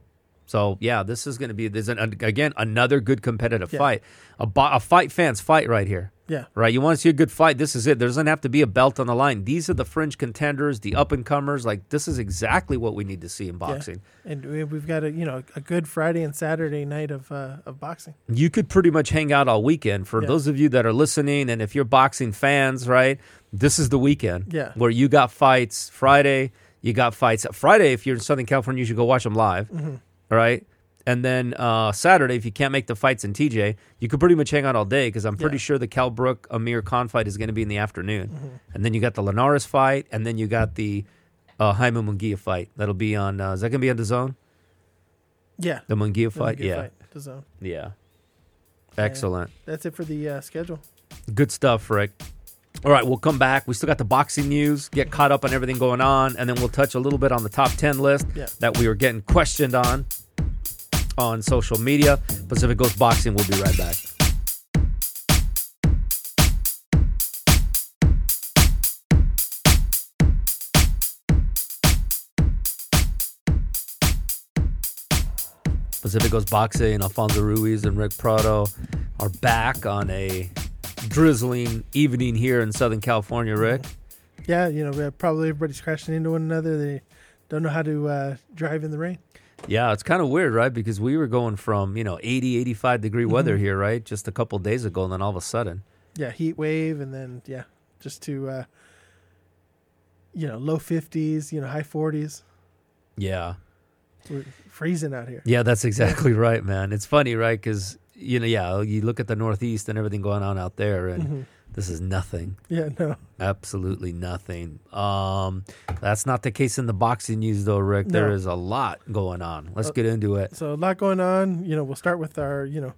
A: So yeah, this is going to be there's an, again another good competitive
B: Yeah.
A: fight. A, a fight fans fight right here.
B: Yeah,
A: Right, you want to see a good fight. This is it. There doesn't have to be a belt on the line. These are the fringe contenders, the up and comers. Like this is exactly what we need to see in boxing.
B: and we- we've got a you know a good Friday and Saturday night of uh, of boxing.
A: You could pretty much hang out all weekend. For
B: Yeah.
A: those of you that are listening, and if you're boxing fans, right, this is the weekend.
B: Yeah.
A: where you got fights Friday. You got fights Friday. If you're in Southern California, you should go watch them live.
B: Mm-hmm.
A: All right. And then uh, Saturday, if you can't make the fights in TJ, you could pretty much hang out all day because I'm pretty
B: Yeah.
A: sure the Kell Brook Amir Khan fight is going to be in the afternoon. And then you got the Linares fight, and then you got the uh, Jaime Munguia fight. That'll be on. Uh, is that going to be on the zone?
B: Yeah,
A: The Munguia fight. Yeah.
B: fight, the zone.
A: Yeah. Excellent.
B: That's it for the uh, schedule.
A: Good stuff, Rick. All right, we'll come back. We still got the boxing news, get caught up on everything going on, and then we'll touch a little bit on the top 10 list
B: Yeah.
A: that we were getting questioned on on social media. Pacific Coast Boxing, we'll be right back. Pacific Coast Boxing, Alfonso Ruiz and Rick Prado are back on a drizzling evening here in Southern California, Rick.
B: Yeah, you know, probably everybody's crashing into one another. They don't know how to uh, drive in the rain.
A: Yeah, it's kind of weird, right? Because we were going from, you know, 80, 85 degree weather here, right? Just a couple days ago, and then all of a sudden.
B: Yeah, heat wave, and then yeah, just to uh, you know low fifties, you know high forties.
A: Yeah.
B: We're freezing out here.
A: Yeah, that's exactly right, man. It's funny, right? Because, you know, yeah, you look at the Northeast and everything going on out there, and
B: Mhm.
A: this is nothing.
B: Yeah, no,
A: Absolutely nothing. Um, that's not the case in the boxing news, though, Rick. There
B: No.
A: is a lot going on. Let's
B: Uh,
A: get into it.
B: so a lot going on. You know, we'll start with our you know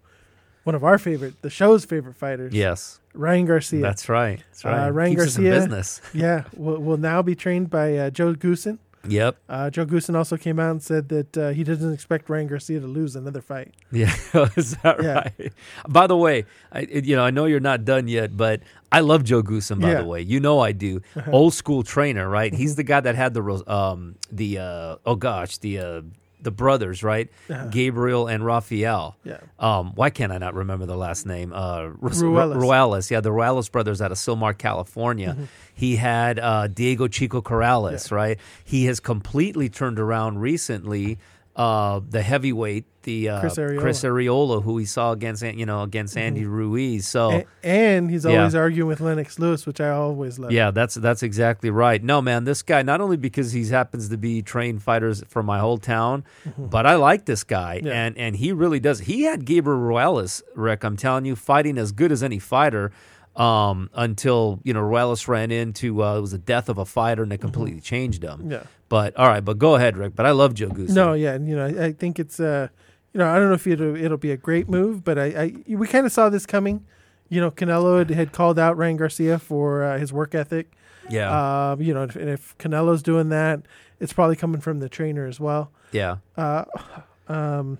B: one of our favorite, the show's favorite fighters.
A: Yes,
B: Ryan Garcia.
A: that's right. That's
B: Uh,
A: right.
B: Ryan
A: Keeps
B: Garcia.
A: business.
B: yeah, will, will now be trained by uh, Joe Goossen.
A: Yep.
B: Uh, Joe Goossen also came out and said that uh, he doesn't expect Ryan Garcia to lose another fight.
A: Yeah, is that
B: Yeah.
A: right? By the way, I, you know I know you're not done yet, but I love Joe Goossen. By
B: Yeah. Uh-huh.
A: the way, you know I do. Old school trainer, right? He's the guy that had the um the uh, oh gosh the uh, the brothers, right?
B: Uh-huh.
A: Gabriel and Raphael.
B: Yeah.
A: Um, why can't I not remember the last name? Uh,
B: Ruelas.
A: Ruelas. Yeah, the Ruelas brothers out of Sylmar, California.
B: Mm-hmm.
A: He had uh, Diego Chico Corrales, right? He has completely turned around recently. Uh, the heavyweight, the uh,
B: Chris Arreola.
A: Chris Arreola, who we saw against, you know, against Andy Ruiz. So.
B: A- and he's
A: Oh. Yeah.
B: always arguing with Lennox Lewis, which I always love.
A: Yeah, that's that's exactly right. No, man, this guy not only because he happens to be trained fighters from my whole town, but I like this guy,
B: Mm-hmm. Yeah.
A: and and he really does. He had Gabriel Ruelas, Rick. I'm telling you, fighting as good as any fighter. Um, until you know Ruelas ran into uh, it was the death of a fighter and it completely changed him.
B: Mm-hmm. Yeah.
A: But all right, but go ahead, Rick. But I love Joe Goose.
B: No, yeah, and, you know, I, I think it's uh, you know, I don't know if it'll it'll be a great move, but I, I we kind of saw this coming. You know, Canelo had, had called out Ryan Garcia for uh, his work ethic.
A: yeah,
B: Um, you know, if, and if Canelo's doing that, it's probably coming from the trainer as well.
A: yeah,
B: Uh, um,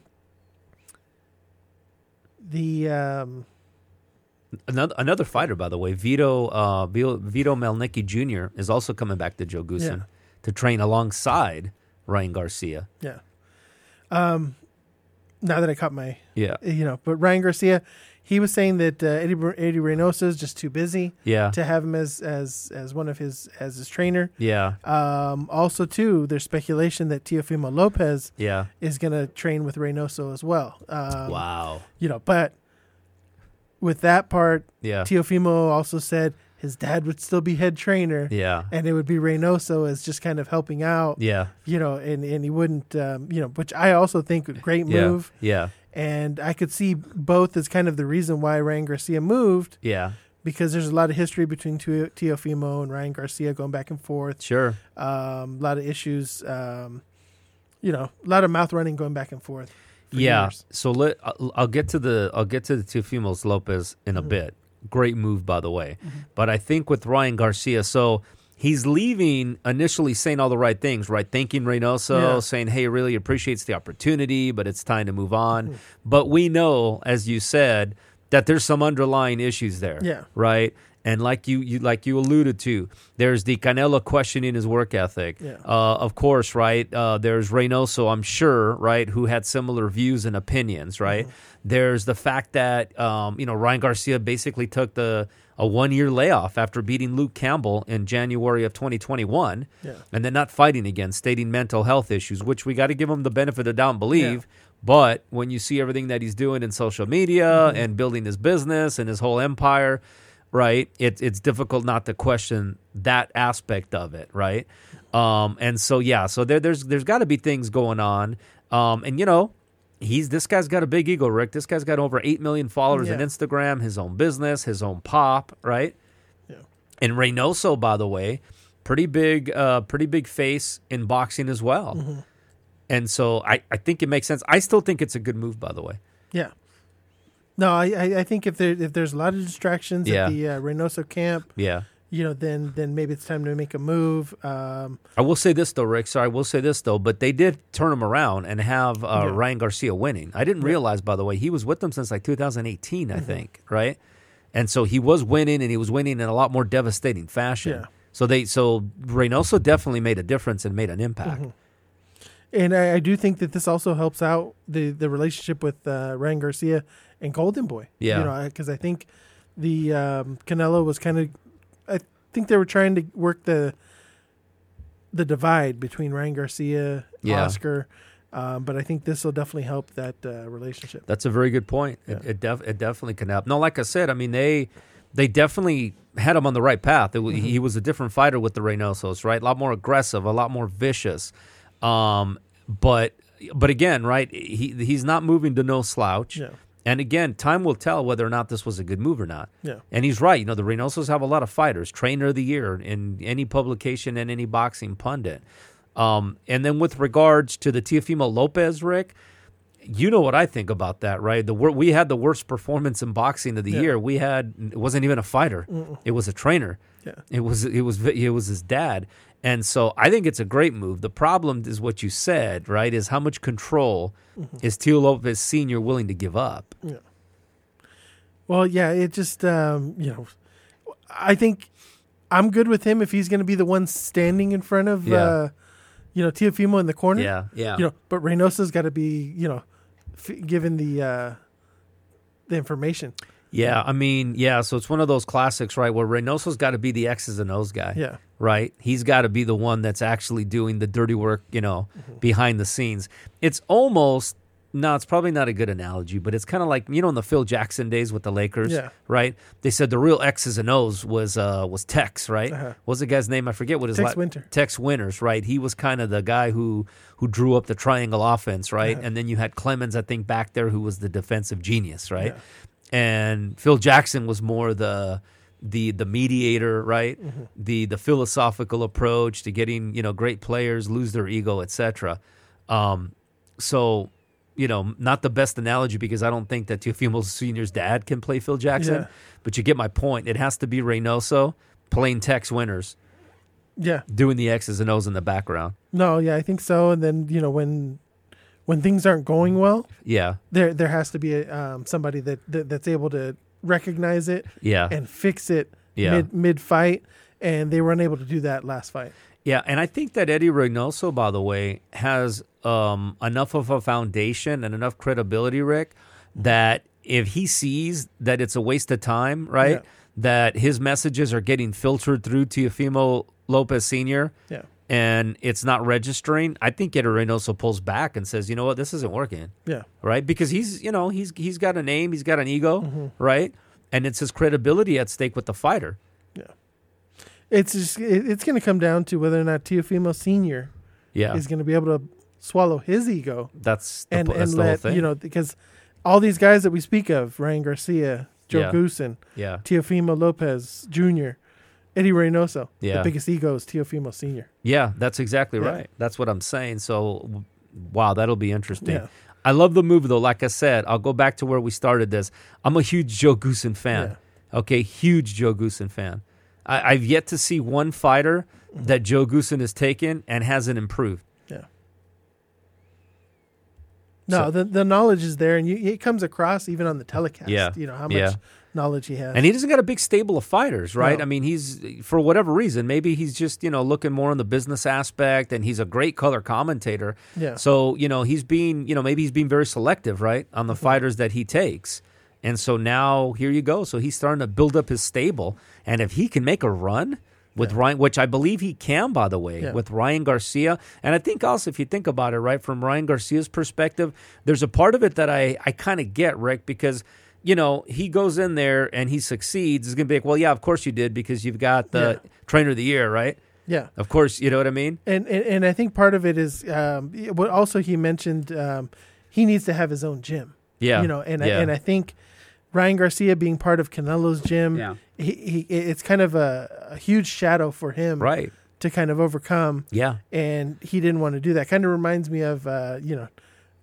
B: the um,
A: another another fighter, by the way, Vito uh, Vito, Mielnicki Jr. is also coming back to Joe Goossen
B: Yeah.
A: to train alongside Ryan Garcia.
B: yeah. Um, now that I caught my,
A: Yeah,
B: you know, but Ryan Garcia, he was saying that uh, Eddie Eddie Reynoso is just too busy
A: yeah,
B: to have him as as as one of his as his trainer.
A: yeah,
B: Um, also, too, there's speculation that Teofimo Lopez
A: yeah.
B: is going to train with Reynoso as well. Um,
A: wow.
B: You know, but with that part,
A: Yeah,
B: Teofimo also said, his dad would still be head trainer,
A: Yeah.
B: and it would be Reynoso as just kind of helping out,
A: Yeah.
B: you know, and and he wouldn't, um, you know, which I also think a great
A: Yeah.
B: move,
A: Yeah.
B: and I could see both as kind of the reason why Ryan Garcia moved
A: Yeah.
B: because there's a lot of history between Teo- Teofimo and Ryan Garcia going back and forth.
A: Sure.
B: Um, a lot of issues. Um, you know, a lot of mouth running going back and forth.
A: Yeah.
B: years.
A: So let I'll, I'll get to the I'll get to the Teofimos Lopez in
B: Mm-hmm.
A: a bit. Great move, by the way. But I think with Ryan Garcia, so he's leaving initially saying all the right things, right? Thanking Reynoso,
B: Yeah.
A: saying, "Hey, really appreciates the opportunity, but it's time to move on."
B: Mm-hmm.
A: But we know, as you said, that there's some underlying issues there.
B: Yeah.
A: Right. And like you, you like you alluded to, there's the Canelo questioning his work ethic.
B: Yeah.
A: Uh, of course, right. Uh, there's Reynoso, I'm sure, right, who had similar views and opinions, right.
B: Mm-hmm.
A: There's the fact that um, you know Ryan Garcia basically took the a one year layoff after beating Luke Campbell in January of 2021,
B: Yeah.
A: and then not fighting again, stating mental health issues, which we got to give him the benefit of the doubt and believe. But when you see everything that he's doing in social media
B: Mm-hmm.
A: and building his business and his whole empire, right? It, it's difficult not to question that aspect of it, right? Um, and so yeah, so there, there's there's got to be things going on, um, and you know, he's this guy's got a big ego, Rick. This guy's got over eight million followers on Instagram, his own business, his own pop, right?
B: Yeah.
A: And Reynoso, by the way, pretty big, uh, pretty big face in boxing as well.
B: Mm-hmm.
A: And so I, I think it makes sense. I still think it's a good move, by the way.
B: Yeah. No, I, I think if there if there's a lot of distractions
A: Yeah.
B: at the uh, Reynoso camp,
A: Yeah.
B: you know, then then maybe it's time to make a move. Um,
A: I will say this though, Rick. Sorry, I will say this though, but they did turn him around and have uh,
B: Yeah.
A: Ryan Garcia winning. I didn't realize, by the way, he was with them since like 2018,
B: Mm-hmm.
A: I think, right? And so he was winning, and he was winning in a lot more devastating fashion.
B: Yeah.
A: So they, so Reynoso definitely made a difference and made an impact.
B: Mm-hmm. And I, I do think that this also helps out the the relationship with uh, Ryan Garcia and Golden Boy.
A: Yeah.
B: you know, because I think the um, Canelo was kind of, I think they were trying to work the the divide between Ryan Garcia,
A: Yeah.
B: Oscar. Um, but I think this will definitely help that uh, relationship.
A: That's a very good point. It,
B: Yeah.
A: it, def, it definitely can help. No, like I said, I mean they they definitely had him on the right path. It,
B: Mm-hmm.
A: He was a different fighter with the Reynosos, right? A lot more aggressive, a lot more vicious. Um, but but again, right? He he's not moving to no slouch.
B: Yeah.
A: And again, time will tell whether or not this was a good move or not.
B: Yeah.
A: And he's right. You know, the Reynosos have a lot of fighters, trainer of the year in any publication and any boxing pundit. Um, and then with regards to the Teofimo Lopez, Rick, you know what I think about that, right? The wor- we had the worst performance in boxing of the
B: Yeah.
A: year. We had it wasn't even a fighter; it was a trainer.
B: Yeah.
A: It was it was it was his dad, and so I think it's a great move. The problem is what you said, right? Is how much control is Teo Lopez Senior willing to give up? Yeah.
B: Well, yeah, it just um, you know, I think I'm good with him if he's going to be the one standing in front of
A: Yeah.
B: uh, you know Teofimo in the corner.
A: Yeah, yeah,
B: You know, but Reynoso's got to be you know f- given the uh, the information.
A: Yeah. I mean, yeah. So it's one of those classics, right? Where Reynoso's got to be the X's and O's guy.
B: Yeah.
A: right? He's got to be the one that's actually doing the dirty work, you know,
B: Mm-hmm.
A: behind the scenes. It's almost no, it's probably not a good analogy, but it's kind of like you know in the Phil Jackson days with the Lakers,
B: Yeah.
A: right? They said the real X's and O's was uh was Tex, right?
B: Uh-huh.
A: What was the guy's name? I forget what his
B: Tex
A: la-
B: Winter.
A: Tex Winters, right? He was kind of the guy who who drew up the triangle offense, right?
B: Uh-huh.
A: And then you had Cleamons, I think, back there who was the defensive genius, right?
B: Yeah.
A: And Phil Jackson was more the the the mediator, right?
B: Mm-hmm.
A: The the philosophical approach to getting you know great players lose their ego, etc. Um, so you know, not the best analogy because I don't think that Teofimo Senior's dad can play Phil Jackson,
B: Yeah.
A: but you get my point. It has to be Reynoso playing Tex Winners,
B: Yeah.
A: doing the X's and O's in the background.
B: No. Yeah, I think so. And then you know when when things aren't going well,
A: Yeah,
B: there there has to be a, um, somebody that, that that's able to recognize it
A: yeah,
B: and fix it
A: Yeah.
B: mid mid fight. And they were unable to do that last fight.
A: yeah. And I think that Eddie Reynoso, by the way, has um, enough of a foundation and enough credibility, Rick, that if he sees that it's a waste of time, right?
B: Yeah.
A: That his messages are getting filtered through to Teofimo Lopez Sr.
B: Yeah.
A: And it's not registering, I think Eddie Reynoso pulls back and says, you know what, this isn't working.
B: Yeah.
A: right? Because he's you know he's he's got a name, he's got an ego,
B: Mm-hmm.
A: right? And it's his credibility at stake with the fighter.
B: Yeah. It's just it's going to come down to whether or not Teofimo Senior
A: Yeah,
B: is going to be able to swallow his ego
A: that's the,
B: and
A: that's
B: and
A: the whole
B: let
A: thing.
B: you know because all these guys that we speak of, Ryan Garcia, Joe
A: Yeah.
B: Goossen,
A: yeah,
B: Teofimo Lopez Jr., Eddie Reynoso.
A: Yeah.
B: The biggest ego is Teofimo Senior.
A: yeah, that's exactly
B: Yeah.
A: right. That's what I'm saying. So, wow, that'll be interesting.
B: Yeah.
A: I love the movie, though. Like I said, I'll go back to where we started this. I'm a huge Joe Goossen fan. Okay, huge Joe Goossen fan. I, I've yet to see one fighter
B: Mm-hmm.
A: that Joe Goossen has taken and hasn't improved.
B: Yeah. No,
A: So-
B: the the knowledge is there, and you, it comes across even on the telecast.
A: Yeah.
B: You know how much
A: Yeah.
B: Knowledge he has.
A: And he doesn't got a big stable of fighters, right?
B: No.
A: I mean, he's for whatever reason, maybe he's just you know looking more on the business aspect, and he's a great color commentator.
B: Yeah.
A: So you know he's being you know maybe he's being very selective, right, on
B: Mm-hmm.
A: the fighters that he takes. And so now here you go. So he's starting to build up his stable, and if he can make a run with Ryan, which I believe he can, by the way,
B: Yeah.
A: with Ryan Garcia, and I think also if you think about it, right, from Ryan Garcia's perspective, there's a part of it that I I kind of get, Rick, because you know, he goes in there and he succeeds, it's going to be like, well, yeah, of course you did because you've got the trainer of the year, right?
B: yeah.
A: Of course, you know what I mean?
B: And, and and I think part of it is um, what also he mentioned um, he needs to have his own gym.
A: Yeah.
B: You know, and
A: yeah.
B: I, and I think Ryan Garcia being part of Canelo's gym,
A: Yeah.
B: he, he it's kind of a, a huge shadow for him
A: right.
B: to kind of overcome,
A: Yeah.
B: and he didn't want to do that. Kind of reminds me of uh, you know,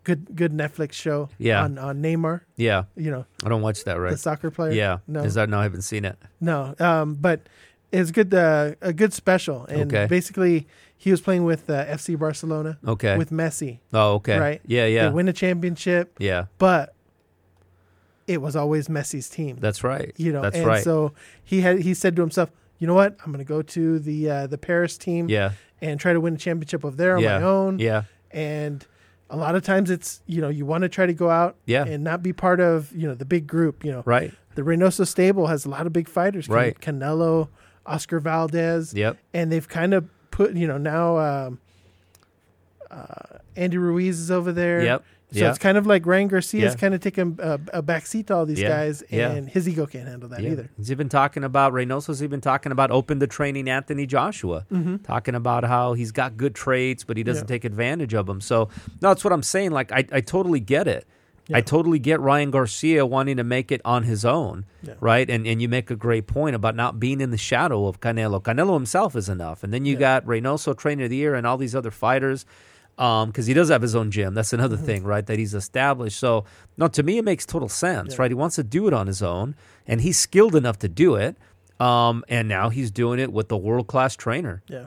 B: good good Netflix show
A: Yeah.
B: on on Neymar.
A: Yeah.
B: You know,
A: I don't watch that, right.
B: the soccer player.
A: Yeah.
B: no,
A: Is that no, I haven't seen it.
B: no. Um, but it's good. Uh, a good special, and
A: Okay.
B: basically he was playing with uh, FC Barcelona
A: Okay.
B: with Messi.
A: oh, okay.
B: right?
A: Yeah, yeah.
B: They win a championship,
A: yeah.
B: but it was always Messi's team.
A: That's right.
B: you know,
A: That's
B: and
A: right.
B: so he had he said to himself, "You know what? I'm going to go to the uh, the Paris team
A: yeah.
B: and try to win a championship of there on
A: Yeah.
B: my own."
A: Yeah.
B: And a lot of times it's you know you want to try to go out
A: Yeah.
B: and not be part of you know the big group. You know,
A: Right.
B: the Reynoso stable has a lot of big fighters, Can-
A: Right.
B: Canelo, Oscar Valdez,
A: Yep.
B: and they've kind of put you know now um, uh, Andy Ruiz is over there.
A: Yep.
B: So
A: yeah.
B: it's kind of like Ryan Garcia's
A: Yeah.
B: kind of taking a, a back seat to all these
A: Yeah.
B: guys, and his ego can't handle that
A: Yeah.
B: either.
A: He's even talking about Reynoso's even talking about open the training Anthony Joshua,
B: Mm-hmm.
A: talking about how he's got good traits, but he doesn't take advantage of them. So no, that's what I'm saying. Like I, I totally get it. I totally get Ryan Garcia wanting to make it on his own,
B: Yeah.
A: right? And and you make a great point about not being in the shadow of Canelo. Canelo himself is enough, and then you got Reynoso, trainer of the year, and all these other fighters. Because he does have his own gym. That's another
B: Mm-hmm.
A: thing, right? That he's established. So, no, to me, it makes total sense,
B: Yeah.
A: right? He wants to do it on his own, and he's skilled enough to do it. Um, and now he's doing it with a world class trainer.
B: Yeah,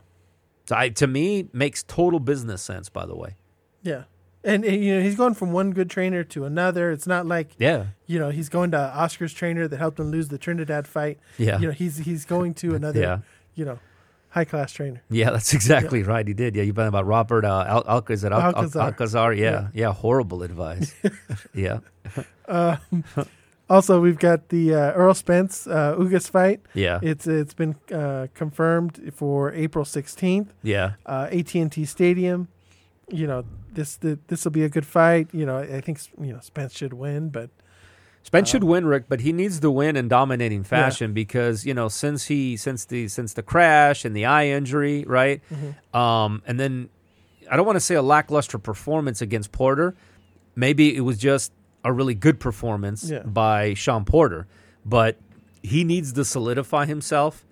A: So, I, to me, makes total business sense. By the way,
B: yeah, and, and, you know he's going from one good trainer to another. It's not like
A: yeah,
B: you know he's going to Oscar's trainer that helped him lose the Trinidad fight.
A: yeah,
B: You know he's he's going to another
A: Yeah.
B: you know high class trainer.
A: yeah. That's exactly right. He did. Yeah, you've been about Robert uh, Al- Alcazar. Al- Al-
B: Alcazar.
A: Alcazar. Yeah, yeah, Horrible advice. yeah,
B: Also, we've got the uh, Errol Spence uh, Ugas fight.
A: yeah,
B: It's it's been uh, confirmed for April sixteenth,
A: yeah.
B: uh, AT and T Stadium. You know this the, this will be a good fight. You know I think you know Spence should win, but
A: Spence should win, Rick, but he needs to win in dominating fashion because you know since he since the since the crash and the eye injury, right? Um, and then I don't want to say a lackluster performance against Porter. Maybe it was just a really good performance
B: Yeah.
A: by Sean Porter, but he needs to solidify himself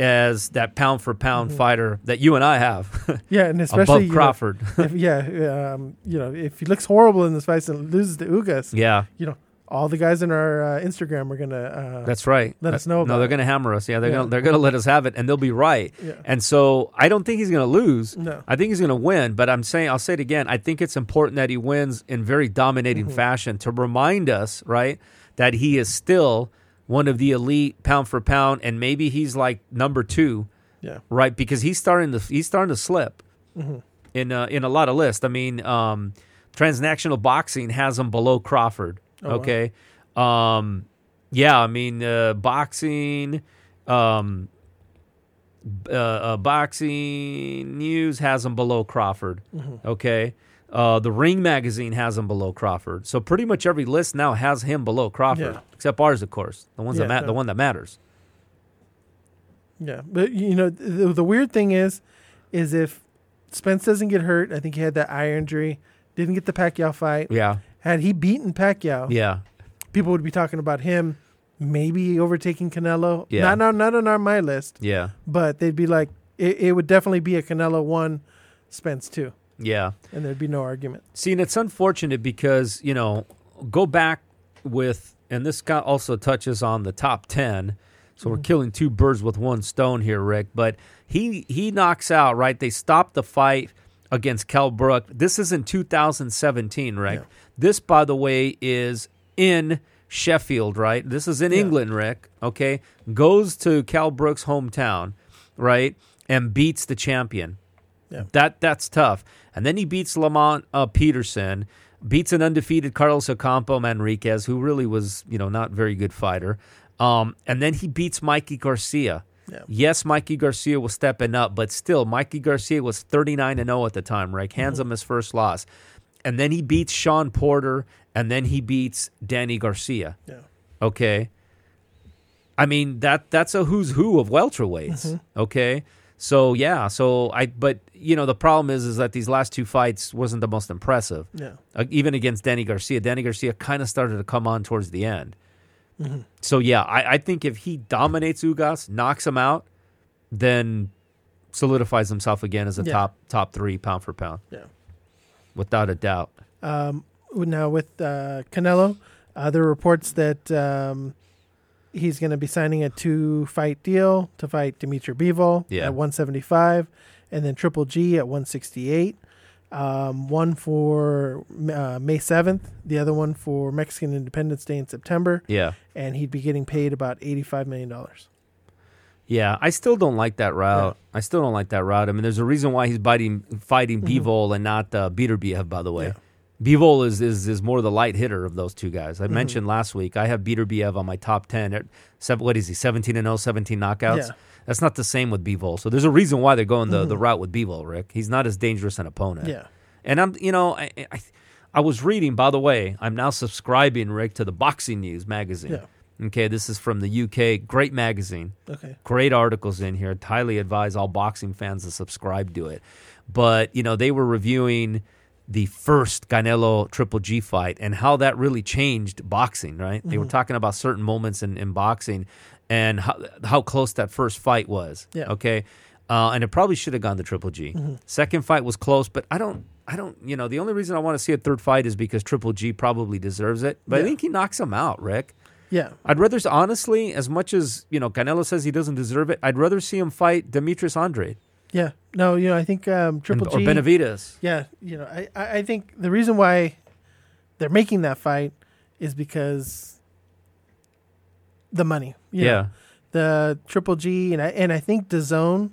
A: as that pound for pound fighter that you and I have
B: yeah, and especially
A: above
B: you know,
A: Crawford.
B: if, yeah, um, you know, if he looks horrible in this fight and loses to Ugas,
A: yeah,
B: you know, all the guys in our uh, Instagram are gonna. Uh,
A: That's right.
B: Let us know
A: No, they're
B: it.
A: going to hammer us. Yeah, they're
B: Yeah.
A: going to they're to let us have it, and they'll be right.
B: Yeah.
A: And so I don't think he's going to lose.
B: No.
A: I think he's going to win. But I'm saying I'll say it again. I think it's important that he wins in very dominating
B: Mm-hmm.
A: fashion to remind us, right, that he is still one of the elite pound for pound, and maybe he's like number two,
B: yeah,
A: right? Because he's starting to he's starting to slip
B: Mm-hmm.
A: in uh, in a lot of lists. I mean, um, transnational boxing has him below Crawford.
B: Oh, wow.
A: okay, um, yeah, I mean uh, boxing, um, uh, uh, boxing news has him below Crawford.
B: Mm-hmm.
A: Okay. Uh, the Ring magazine has him below Crawford, so pretty much every list now has him below Crawford,
B: Yeah.
A: except ours, of course, the ones
B: Yeah,
A: that ma-
B: no.
A: the one that matters.
B: Yeah, but you know the, the weird thing is, is if Spence doesn't get hurt, I think he had that eye injury, didn't get the Pacquiao fight.
A: Yeah.
B: Had he beaten Pacquiao,
A: Yeah.
B: people would be talking about him maybe overtaking Canelo.
A: Yeah.
B: Not on not on our my list,
A: Yeah.
B: but they'd be like it, it would definitely be a Canelo one, Spence two,
A: Yeah.
B: and there'd be no argument.
A: See, and it's unfortunate because, you know, go back with, and this guy also touches on the top 10. So we're mm-hmm. killing two birds with one stone here, Rick. But he he knocks out, right? They stop the fight against Kell Brook. This is in 2017, Rick.
B: Yeah.
A: This, by the way, is in Sheffield, right? This is in
B: Yeah.
A: England, Rick. Okay. Goes to Kell Brook's hometown, right? And beats the champion.
B: Yeah.
A: That that's tough. And then he beats Lamont uh, Peterson, beats an undefeated Carlos Ocampo Manriquez, who really was, you know, not very good fighter. Um, and then he beats Mikey Garcia.
B: Yeah.
A: Yes, Mikey Garcia was stepping up, but still, Mikey Garcia was 39 and 0 at the time, right? Hands him his first loss. And then he beats Sean Porter, and then he beats Danny Garcia.
B: Yeah.
A: Okay. I mean that that's a who's who of welterweights. Okay. So yeah, so I but you know the problem is is that these last two fights wasn't the most impressive.
B: Yeah.
A: Uh, even against Danny Garcia, Danny Garcia kind of started to come on towards the end.
B: Mm-hmm.
A: So yeah, I, I think if he dominates Ugas, knocks him out, then solidifies himself again as a
B: Yeah.
A: top top three pound for pound,
B: Yeah.
A: without a doubt.
B: Um, now with uh, Canelo, uh, there are reports that um, he's going to be signing a two-fight deal to fight Dimitri Bivol
A: Yeah.
B: at 175, and then Triple G at 168. Um, one for uh, May 7th, the other one for Mexican Independence Day in September,
A: Yeah.
B: and he'd be getting paid about $85 million.
A: Yeah, I still don't like that route. I still don't like that route. I mean, there's a reason why he's fighting fighting Bivol and not uh, Beterbiev, by the way.
B: Yeah.
A: Bivol is, is is more the light hitter of those two guys. I mentioned last week I have Beterbiev on my top 10. At what is he, 17 and 0, 17 knockouts?
B: Yeah.
A: That's not the same with Bivol. So there's a reason why they're going the, the mm-hmm. route with Bivol, Rick. He's not as dangerous an opponent.
B: Yeah.
A: And I'm, you know, I, I, I was reading, by the way, I'm now subscribing, Rick, to the Boxing News magazine.
B: Yeah.
A: Okay, this is from the UK. Great magazine
B: Okay.
A: great articles in here. Highly advise all boxing fans to subscribe to it. But you know, they were reviewing the first Canelo Triple G fight and how that really changed boxing. Right? They were mm-hmm. talking about certain moments in, in boxing and how how close that first fight was.
B: Yeah.
A: Okay. Uh, and it probably should have gone to Triple G. Second fight was close, but I don't. I don't, you know, the only reason I want to see a third fight is because Triple G probably deserves it. But I think he knocks him out, Rick.
B: Yeah.
A: I'd rather, honestly, as much as you know, Canelo says he doesn't deserve it. I'd rather see him fight Demetrius Andrade
B: Yeah. No, you know, I think um,
A: and-
B: Triple
A: or
B: G.
A: Benavidez.
B: Yeah, you know, I I think the reason why they're making that fight is because the money. you know.
A: Yeah,
B: the Triple G and I and I think DAZN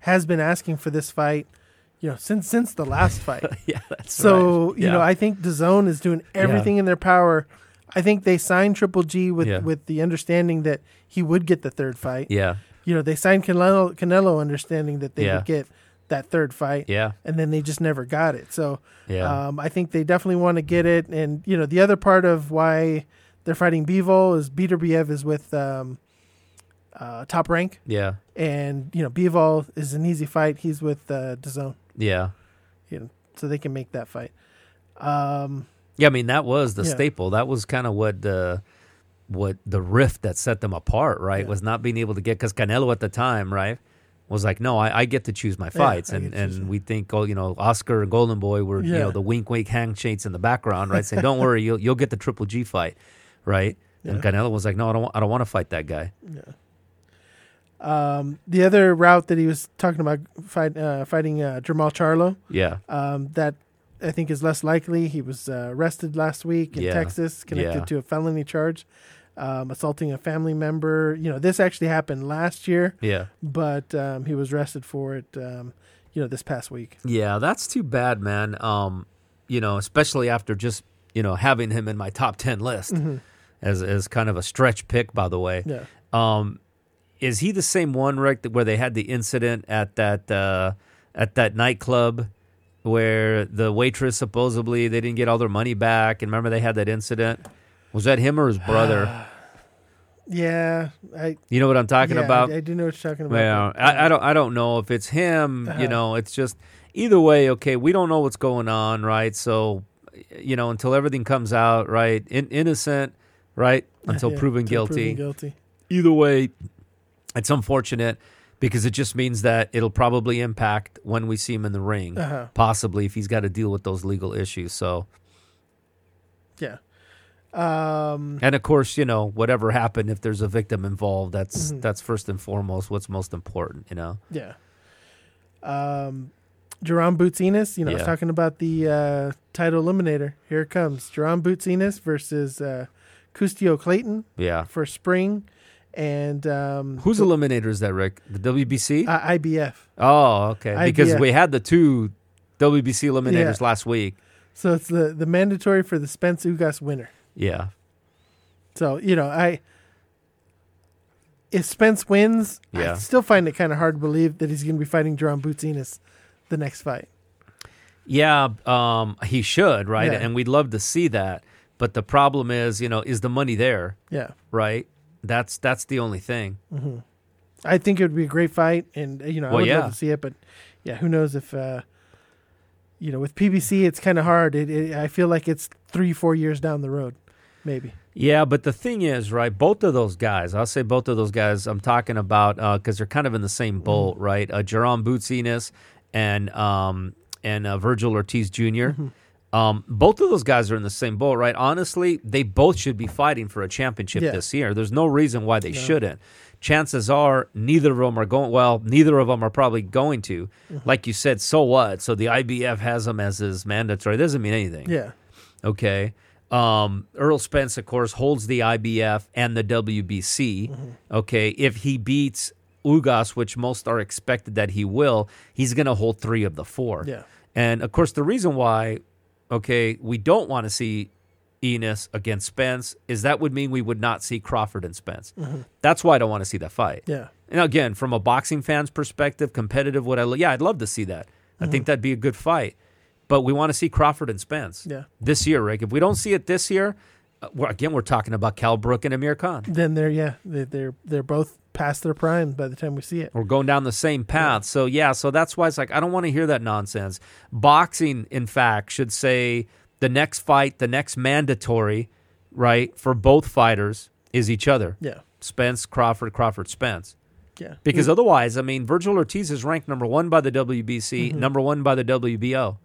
B: has been asking for this fight, you know, since since the last fight.
A: yeah, that's
B: so
A: right.
B: you
A: Yeah.
B: know, I think DAZN is doing everything in their power. I think they signed Triple G with
A: Yeah.
B: with the understanding that he would get the third fight.
A: yeah,
B: You know, they signed Canelo Canelo understanding that they
A: Yeah.
B: would get that third fight
A: yeah,
B: and then they just never got it. So
A: yeah,
B: um, I think they definitely want to get it. And you know, the other part of why they're fighting Bivol is Beterbiev is with um, uh, Top Rank,
A: yeah,
B: and you know Bivol is an easy fight. He's with uh, DAZN,
A: yeah.
B: you know, so they can make that fight. Um,
A: Yeah, I mean that was the
B: Yeah.
A: staple. That was kind of what the what the rift that set them apart, right?
B: Yeah.
A: Was not being able to get because Canelo at the time, right, was like, no, I, I get to choose my fights,
B: I
A: and
B: get to choose
A: and we think, oh, you know, Oscar and Golden Boy were you know the wink wink handshakes in the background, right? Saying, don't worry, you'll you'll get the Triple G fight, right? And
B: Yeah.
A: Canelo was like, no, I don't want, I don't want to fight that guy.
B: um, the other route that he was talking about fight, uh, fighting uh, Jermall Charlo,
A: Yeah,
B: um, that I think is less likely. He was uh, arrested last week in
A: Yeah.
B: Texas, connected
A: Yeah.
B: to a felony charge, um, assaulting a family member. You know, this actually happened last year.
A: yeah.
B: but um, he was arrested for it. Um, you know, this past week.
A: Yeah, that's too bad, man. Um, you know, especially after just you know having him in my top ten list as as kind of a stretch pick, by the way.
B: Yeah,
A: Um, is he the same one, Rick, that where they had the incident at that uh, at that nightclub where the waitress supposedly they didn't get all their money back, and remember they had that incident? Was that him or his brother?
B: Yeah, I
A: You know what I'm talking
B: yeah,
A: about?
B: I, I do know what you're talking about. But,
A: I, I don't I don't know if it's him.
B: Uh-huh.
A: You know, it's just either way. Okay, we don't know what's going on, right? So, you know, until everything comes out, right? In, innocent, right? Until
B: Yeah,
A: proven
B: until
A: guilty.
B: proven guilty.
A: Either way, it's unfortunate because it just means that it'll probably impact when we see him in the ring,
B: Uh-huh.
A: possibly if he's got to deal with those legal issues. So,
B: Yeah. Um,
A: and of course, you know, whatever happened, if there's a victim involved, that's
B: Mhm.
A: that's first and foremost what's most important. You know.
B: yeah. Um, Jaron Boots Ennis, you know, I was talking about the uh, title eliminator. Here it comes. Jaron Boots Ennis versus uh, Custio Clayton
A: Yeah.
B: for spring. And um,
A: Whose eliminator is that, Rick? The WBC?
B: uh, IBF.
A: oh, okay. Because we had the two WBC eliminators
B: Yeah.
A: last week.
B: So it's the, the mandatory for the Spence Ugas winner.
A: Yeah.
B: So, you know, I if Spence wins,
A: Yeah.
B: I still find it kind of hard to believe that he's going to be fighting Jaron Boots Ennis the next fight.
A: Yeah, um, he should, right?
B: Yeah.
A: And we'd love to see that. But the problem is, you know, is the money there,
B: Yeah.
A: right? That's that's the only thing.
B: I think it would be a great fight, and uh, you know, I
A: Well,
B: would
A: yeah.
B: love to see it. But yeah, who knows if uh, you know with PBC, it's kind of hard. It, it, I feel like it's three, four years down the road, maybe.
A: Yeah, but the thing is, right? Both of those guys, I'll say both of those guys. I'm talking about because they're kind of in the same boat, right? Uh, Jaron Boots Ennis and um, and uh, Vergil Ortiz junior Um, both of those guys are in the same boat, right? Honestly, they both should be fighting for a championship
B: Yeah.
A: this year. There's no reason why they shouldn't. Chances are neither of them are going. Well, neither of them are probably going to. Like you said, so what? So the IBF has them as his mandatory. Doesn't mean anything.
B: Yeah,
A: Okay. Um, Errol Spence, of course, holds the IBF and the WBC.
B: Mm-hmm.
A: Okay. If he beats Ugas, which most are expected that he will, he's going to hold three of the four.
B: Yeah.
A: And of course, the reason why, okay, we don't want to see Ennis against Spence is that would mean we would not see Crawford and Spence. That's why I don't want to see that fight.
B: Mm-hmm. yeah,
A: And again, from a boxing fan's perspective, competitive, would I? lo- Yeah, I'd love to see that. I think that'd be a good fight. But we want to see Crawford and Spence
B: Yeah.
A: this year, Rick. If we don't see it this year, Uh, we're, again, we're talking about Kell Brook and Amir Khan.
B: then they're yeah they, they're they're both past their prime by the time we see it.
A: We're going down the same path. So yeah, so that's why it's like I don't want to hear that nonsense. Boxing, in fact, should say the next fight, the next mandatory, right, for both fighters is each other.
B: Yeah,
A: Spence, Crawford, Crawford, Spence.
B: yeah,
A: Because otherwise, I mean, Vergil Ortiz is ranked number one by the WBC, mm-hmm. number one by the WBO.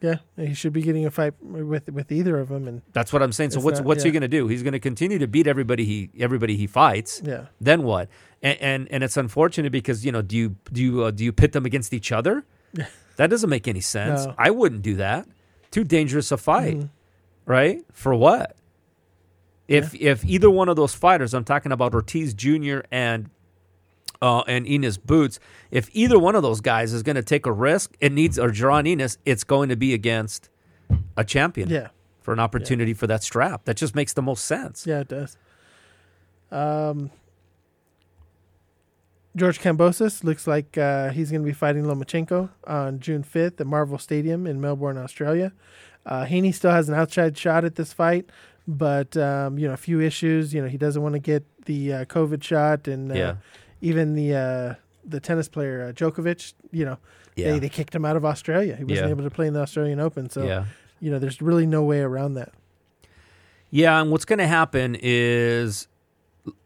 B: Yeah, he should be getting a fight with with either of them, and
A: That's what I'm saying. So what's
B: not-
A: what's he going to do? He's going to continue to beat everybody he everybody he fights.
B: yeah,
A: Then what? And and, and it's unfortunate because you know do you do you uh, do you pit them against each other? that doesn't make any sense.
B: No.
A: I wouldn't do that. Too dangerous a fight,
B: Mhm.
A: right? For what? If if either one of those fighters, I'm talking about Ortiz Jr. and uh, and Ennis Boots, if either one of those guys is going to take a risk, it needs or Jaron Ennis, it's going to be against a champion
B: yeah,
A: for an opportunity for that strap. That just makes the most sense.
B: yeah, it does. Um, George Kambosos looks like uh, he's going to be fighting Lomachenko on June 5th at Marvel Stadium in Melbourne, Australia. Uh, Haney still has an outside shot at this fight, but um, you know a few issues. You know he doesn't want to get the uh, COVID shot, and uh,
A: Yeah.
B: Even the uh, the tennis player uh, Djokovic. You know
A: Yeah.
B: they they kicked him out of Australia. He wasn't
A: Yeah.
B: able to play in the Australian Open, so
A: yeah.
B: you know there's really no way around that.
A: Yeah, and what's going to happen is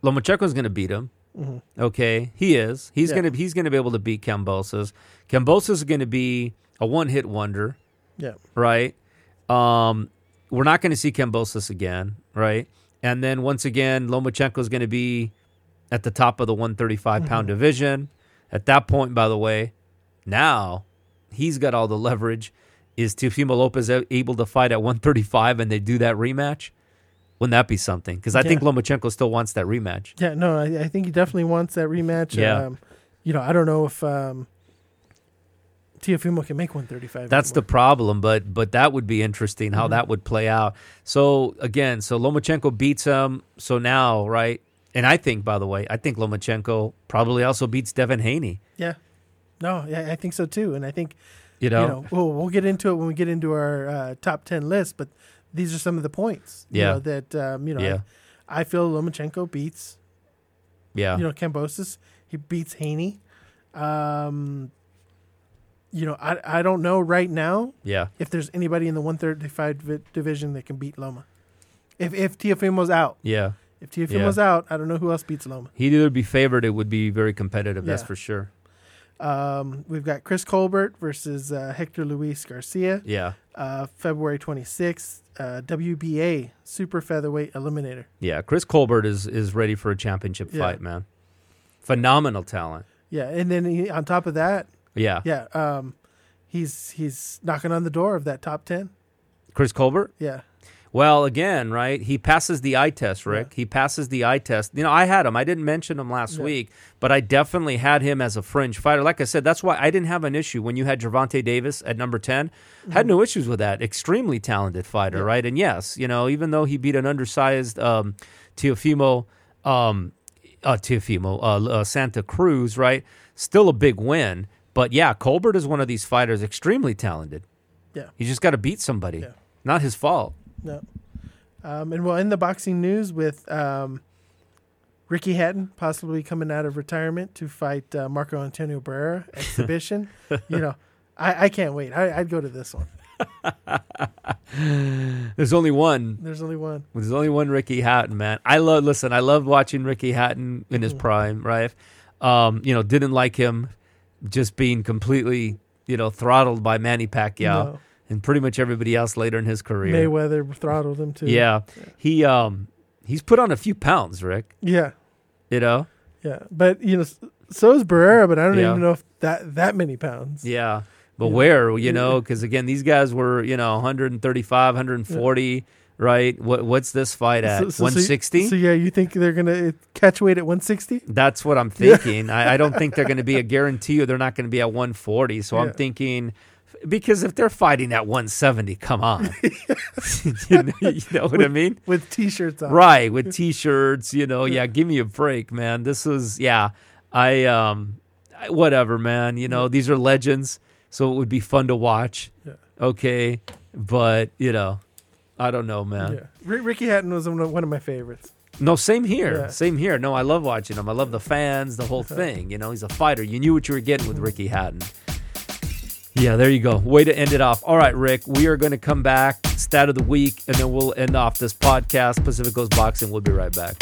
A: Lomachenko's going to beat him.
B: Mhm.
A: Okay, he is. He's
B: Yeah.
A: going to he's going to be able to beat Kambosos. Kambosos is going to be a one hit wonder,
B: Yeah,
A: right? Um, we're not going to see Kambosos again, right? And then once again, Lomachenko is going to be at the top of the 135 pound division. At that point, by the way, now he's got all the leverage. Is Teofimo Lopez able to fight at 135 and they do that rematch? Wouldn't that be something? Because I think Lomachenko still wants that rematch.
B: yeah. No, I, I think he definitely wants that rematch.
A: Yeah.
B: Um, you know, I don't know if um, Teofimo can make 135.
A: That's the problem, but but that would be interesting how that would play out. So again, so Lomachenko beats him. So now, right? And I think, by the way, I think Lomachenko probably also beats Devin Haney.
B: yeah. No, yeah, I think so too, and I think
A: You know,
B: you know we'll, we'll get into it when we get into our uh, top 10 list, but these are some of the points. you
A: Yeah.
B: know, that um, you know
A: Yeah.
B: I feel Lomachenko beats
A: Yeah.
B: you know Kambosos. He beats Haney. Um, you know, I I don't know right now
A: yeah.
B: if there's anybody in the 135 division that can beat Loma. If if Teofimo's out,
A: Yeah.
B: If Teofimo's out, I don't know who else beats Loma.
A: He'd either be favored, it would be very competitive, that's for sure.
B: Um, we've got Chris Colbert versus uh, Hector Luis Garcia,
A: Yeah.
B: uh, February 26th. Uh, WBA Super Featherweight Eliminator.
A: Yeah. Chris Colbert is is ready for a championship
B: Yeah.
A: fight, man. Phenomenal talent.
B: Yeah, and then he, on top of that,
A: Yeah.
B: yeah, um, he's he's knocking on the door of that top 10.
A: Chris Colbert?
B: Yeah,
A: Well, again, right? He passes the eye test, Rick. He passes the eye test. You know, I had him. I didn't mention him last
B: Yeah.
A: week, but I definitely had him as a fringe fighter. Like I said, that's why I didn't have an issue when you had Gervonta Davis at number 10. Had no issues with that. Extremely talented fighter,
B: Mm-hmm. Yeah.
A: right? And yes, you know, even though he beat an undersized um, Teofimo, um, uh, Teofimo, uh, uh, Santa Cruz, right? Still a big win. But yeah, Colbert is one of these fighters, extremely talented.
B: yeah.
A: He's just got to beat somebody.
B: Yeah.
A: Not his fault.
B: No. Um, and we'll end the boxing news with um, Ricky Hatton possibly coming out of retirement to fight uh, Marco Antonio Barrera exhibition. you know, I, I can't wait. I, I'd go to this one.
A: There's only one.
B: There's only one.
A: There's only one Ricky Hatton, man. I love. Listen, I love watching Ricky Hatton in his
B: Mhm.
A: prime. Right? Um, you know, didn't like him just being completely, you know, throttled by Manny Pacquiao
B: No.
A: And pretty much everybody else later in his career.
B: Mayweather throttled him too.
A: Yeah, he um he's put on a few pounds, Rick.
B: Yeah.
A: You know.
B: Yeah. But, you know, so is Barrera, but I don't
A: Yeah.
B: even know if that, that many pounds.
A: Yeah. But
B: Yeah.
A: where, you know, because again, these guys were, you know, 135, 140, right? What what's this fight at?
B: So- so- so-
A: 160?
B: So, yeah, you think they're going to catch weight at 160?
A: That's what I'm thinking. I, I don't think they're going to be a guarantee or they're not going to be at 140. So I'm thinking because if they're fighting at 170, come on. you, know, you know what I mean?
B: With t shirts on.
A: Right, with t-shirts, you know, yeah, give me a break, man. This is yeah, I um whatever, man. You know, these are legends, so it would be fun to watch.
B: Yeah.
A: Okay, but, you know, I don't know, man.
B: Yeah. Ri Ricky Hatton was one of, one of my favorites.
A: No, same here.
B: Yeah.
A: Same here. No, I love watching him. I love the fans, the whole thing. You know, he's a fighter. You knew what you were getting with Ricky Hatton. Yeah, there you go. Way to end it off. All right, Rick, we are going to come back, stat of the week, and then we'll end off this podcast. Pacific Coast Boxing. We'll be right back.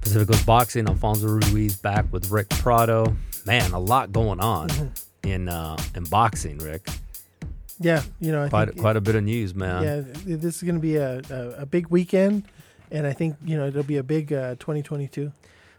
A: Pacific Coast Boxing. Alfonso Ruiz back with Rick Prado. Man, a lot going on in uh, in boxing, Rick.
B: Yeah. You know, I
A: Quite
B: think
A: quite a bit of news, man.
B: Yeah, this is going to be a, a, a big weekend, and I think you know it'll be a big uh, 2022.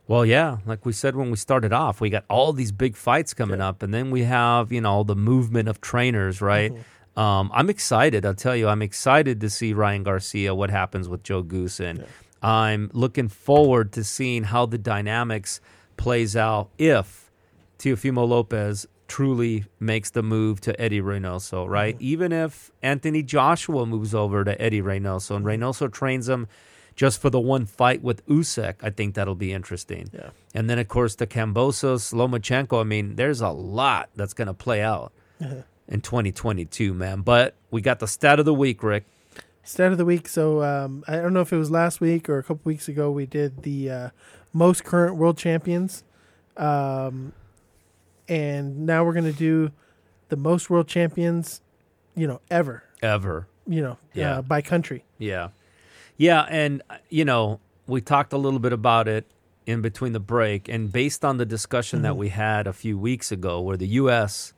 A: Well, yeah, like we said when we started off, we got all these big fights coming
B: Yeah.
A: up, and then we have you know the movement of trainers, right?
B: Mhm.
A: Um, I'm excited. I'll tell you, I'm excited to see Ryan Garcia. What happens with Joe Goossen?
B: Yeah.
A: I'm looking forward to seeing how the dynamics plays out if Teofimo Lopez truly makes the move to Eddie Reynoso, right?
B: Mhm.
A: Even if Anthony Joshua moves over to Eddie Reynoso and Reynoso trains him just for the one fight with Usyk, I think that'll be interesting.
B: Yeah.
A: And then, of course, the Kambosos, Lomachenko. I mean, there's a lot that's going to play out
B: Uh-huh.
A: in 2022, man. But we got the stat of the week, Rick.
B: Stat of the week. So um, I don't know if it was last week or a couple weeks ago. We did the uh, most current world champions, um, and now we're going to do the most world champions, you know, ever.
A: Ever.
B: You know,
A: Yeah.
B: uh, by country.
A: Yeah. Yeah. And, uh, you know, we talked a little bit about it in between the break. And based on the discussion that
B: Mhm.
A: we had a few weeks ago, where the U.S.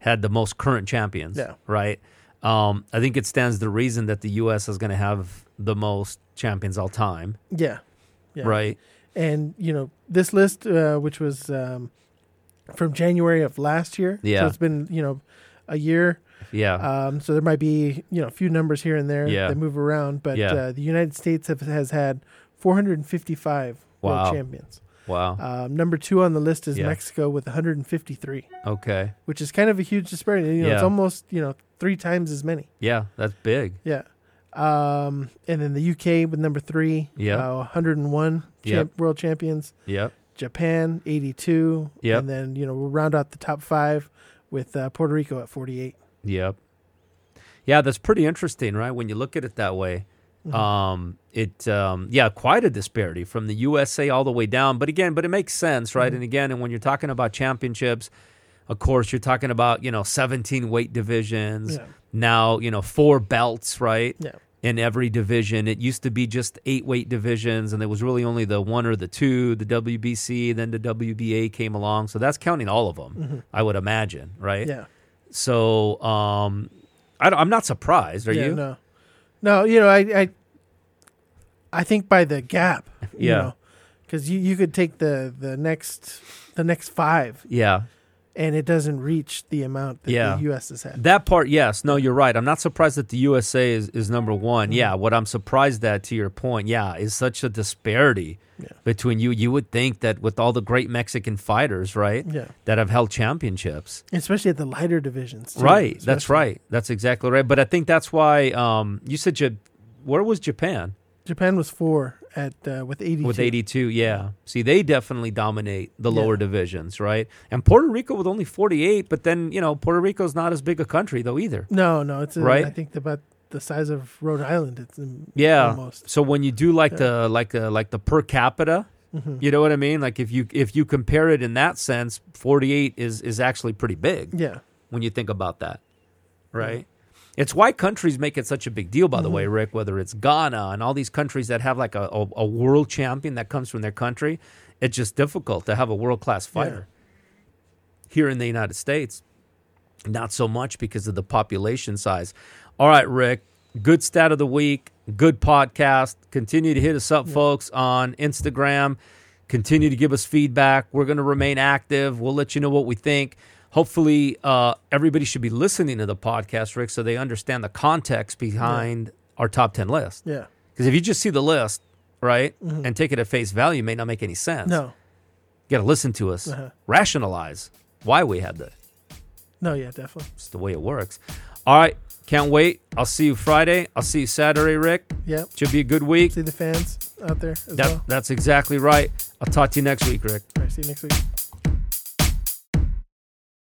A: had the most current champions,
B: Yeah.
A: right? Um, I think it stands the reason that the U.S. is going to have the most champions all time,
B: Yeah. Yeah.
A: right?
B: And you know, this list, uh, which was um, from January of last year.
A: Yeah.
B: So it's been you know a year.
A: Yeah.
B: Um, so there might be you know a few numbers here and there
A: Yeah.
B: that move around, but
A: Yeah.
B: uh, the United States have, has had 455
A: Wow.
B: world champions.
A: wow.
B: Um, number two on the list is
A: Yeah.
B: Mexico with 153,
A: okay.
B: which is kind of a huge disparity. You know, it's almost you know three times as many.
A: Yeah. That's big.
B: Yeah. Um, and then the UK with number three,
A: Yeah.
B: uh, 101
A: Yep.
B: world champions.
A: Yep.
B: Japan 82.
A: Yep.
B: And then, you know, we'll round out the top five with uh, Puerto Rico at 48.
A: Yep. Yeah, that's pretty interesting, right? When you look at it that way. Um, it um, yeah, quite a disparity from the USA all the way down. But again, but it makes sense, right? And again, and when you're talking about championships, of course, you're talking about you know 17 weight divisions.
B: Yeah.
A: Now you know four belts, right?
B: Yeah.
A: In every division, it used to be just eight weight divisions, and there was really only the one or the two. The WBC, then the WBA came along, so that's counting all of them. I would imagine, right?
B: Yeah.
A: So um, I, am not surprised. Are
B: yeah,
A: you?
B: No. No, you know, I I, I think by the gap. You
A: Yeah.
B: Because you, you could take the, the next the next five
A: Yeah.
B: And it doesn't reach the amount that
A: Yeah.
B: the US has had.
A: That part, yes. No, you're right. I'm not surprised that the USA is, is number one.
B: Mm-hmm.
A: Yeah. What I'm surprised at, to your point, yeah, is such a disparity
B: Yeah.
A: between you. You would think that with all the great Mexican fighters, right,
B: Yeah.
A: that have held championships.
B: Especially at the lighter divisions. too,
A: right. That's right. That's exactly right. But I think that's why um, you said, where was Japan?
B: Japan was four at uh, with 82.
A: With 82, yeah. See, they definitely dominate the
B: Yeah.
A: lower divisions, right? And Puerto Rico with only 48, but then, you know, Puerto Rico's not as big a country, though, either.
B: No, no, it's a,
A: Right?
B: I think about the size of Rhode Island. It's um,
A: Yeah.
B: almost.
A: So when you do like
B: Yeah.
A: the like the like the per capita,
B: Mhm.
A: you know what I mean? Like if you if you compare it in that sense, 48 is is actually pretty big
B: Yeah,
A: when you think about that. Right? It's why countries make it such a big deal by the way, mm-hmm. Rick, whether it's Ghana and all these countries that have like a, a, a world champion that comes from their country, it's just difficult to have a world-class fighter. Here in the United States, not so much because of the population size. All right, Rick, good stat of the week, good podcast. Continue to hit us up, folks, on Instagram. Continue to give us feedback. We're going to remain active. We'll let you know what we think. Hopefully, uh, everybody should be listening to the podcast, Rick, so they understand the context behind our top 10 list.
B: yeah.
A: Because if you just see the list, right, and take it at face value, it may not make any sense.
B: No,
A: You got to listen to us,
B: Uh-huh.
A: rationalize why we had that.
B: no, yeah, definitely.
A: It's the way it works. All right. Can't wait. I'll see you Friday. I'll see you Saturday, Rick.
B: Yep.
A: Should be a good week.
B: See the fans out there as
A: That,
B: well.
A: That's exactly right. I'll talk to you next week, Rick.
B: All right, see you next week.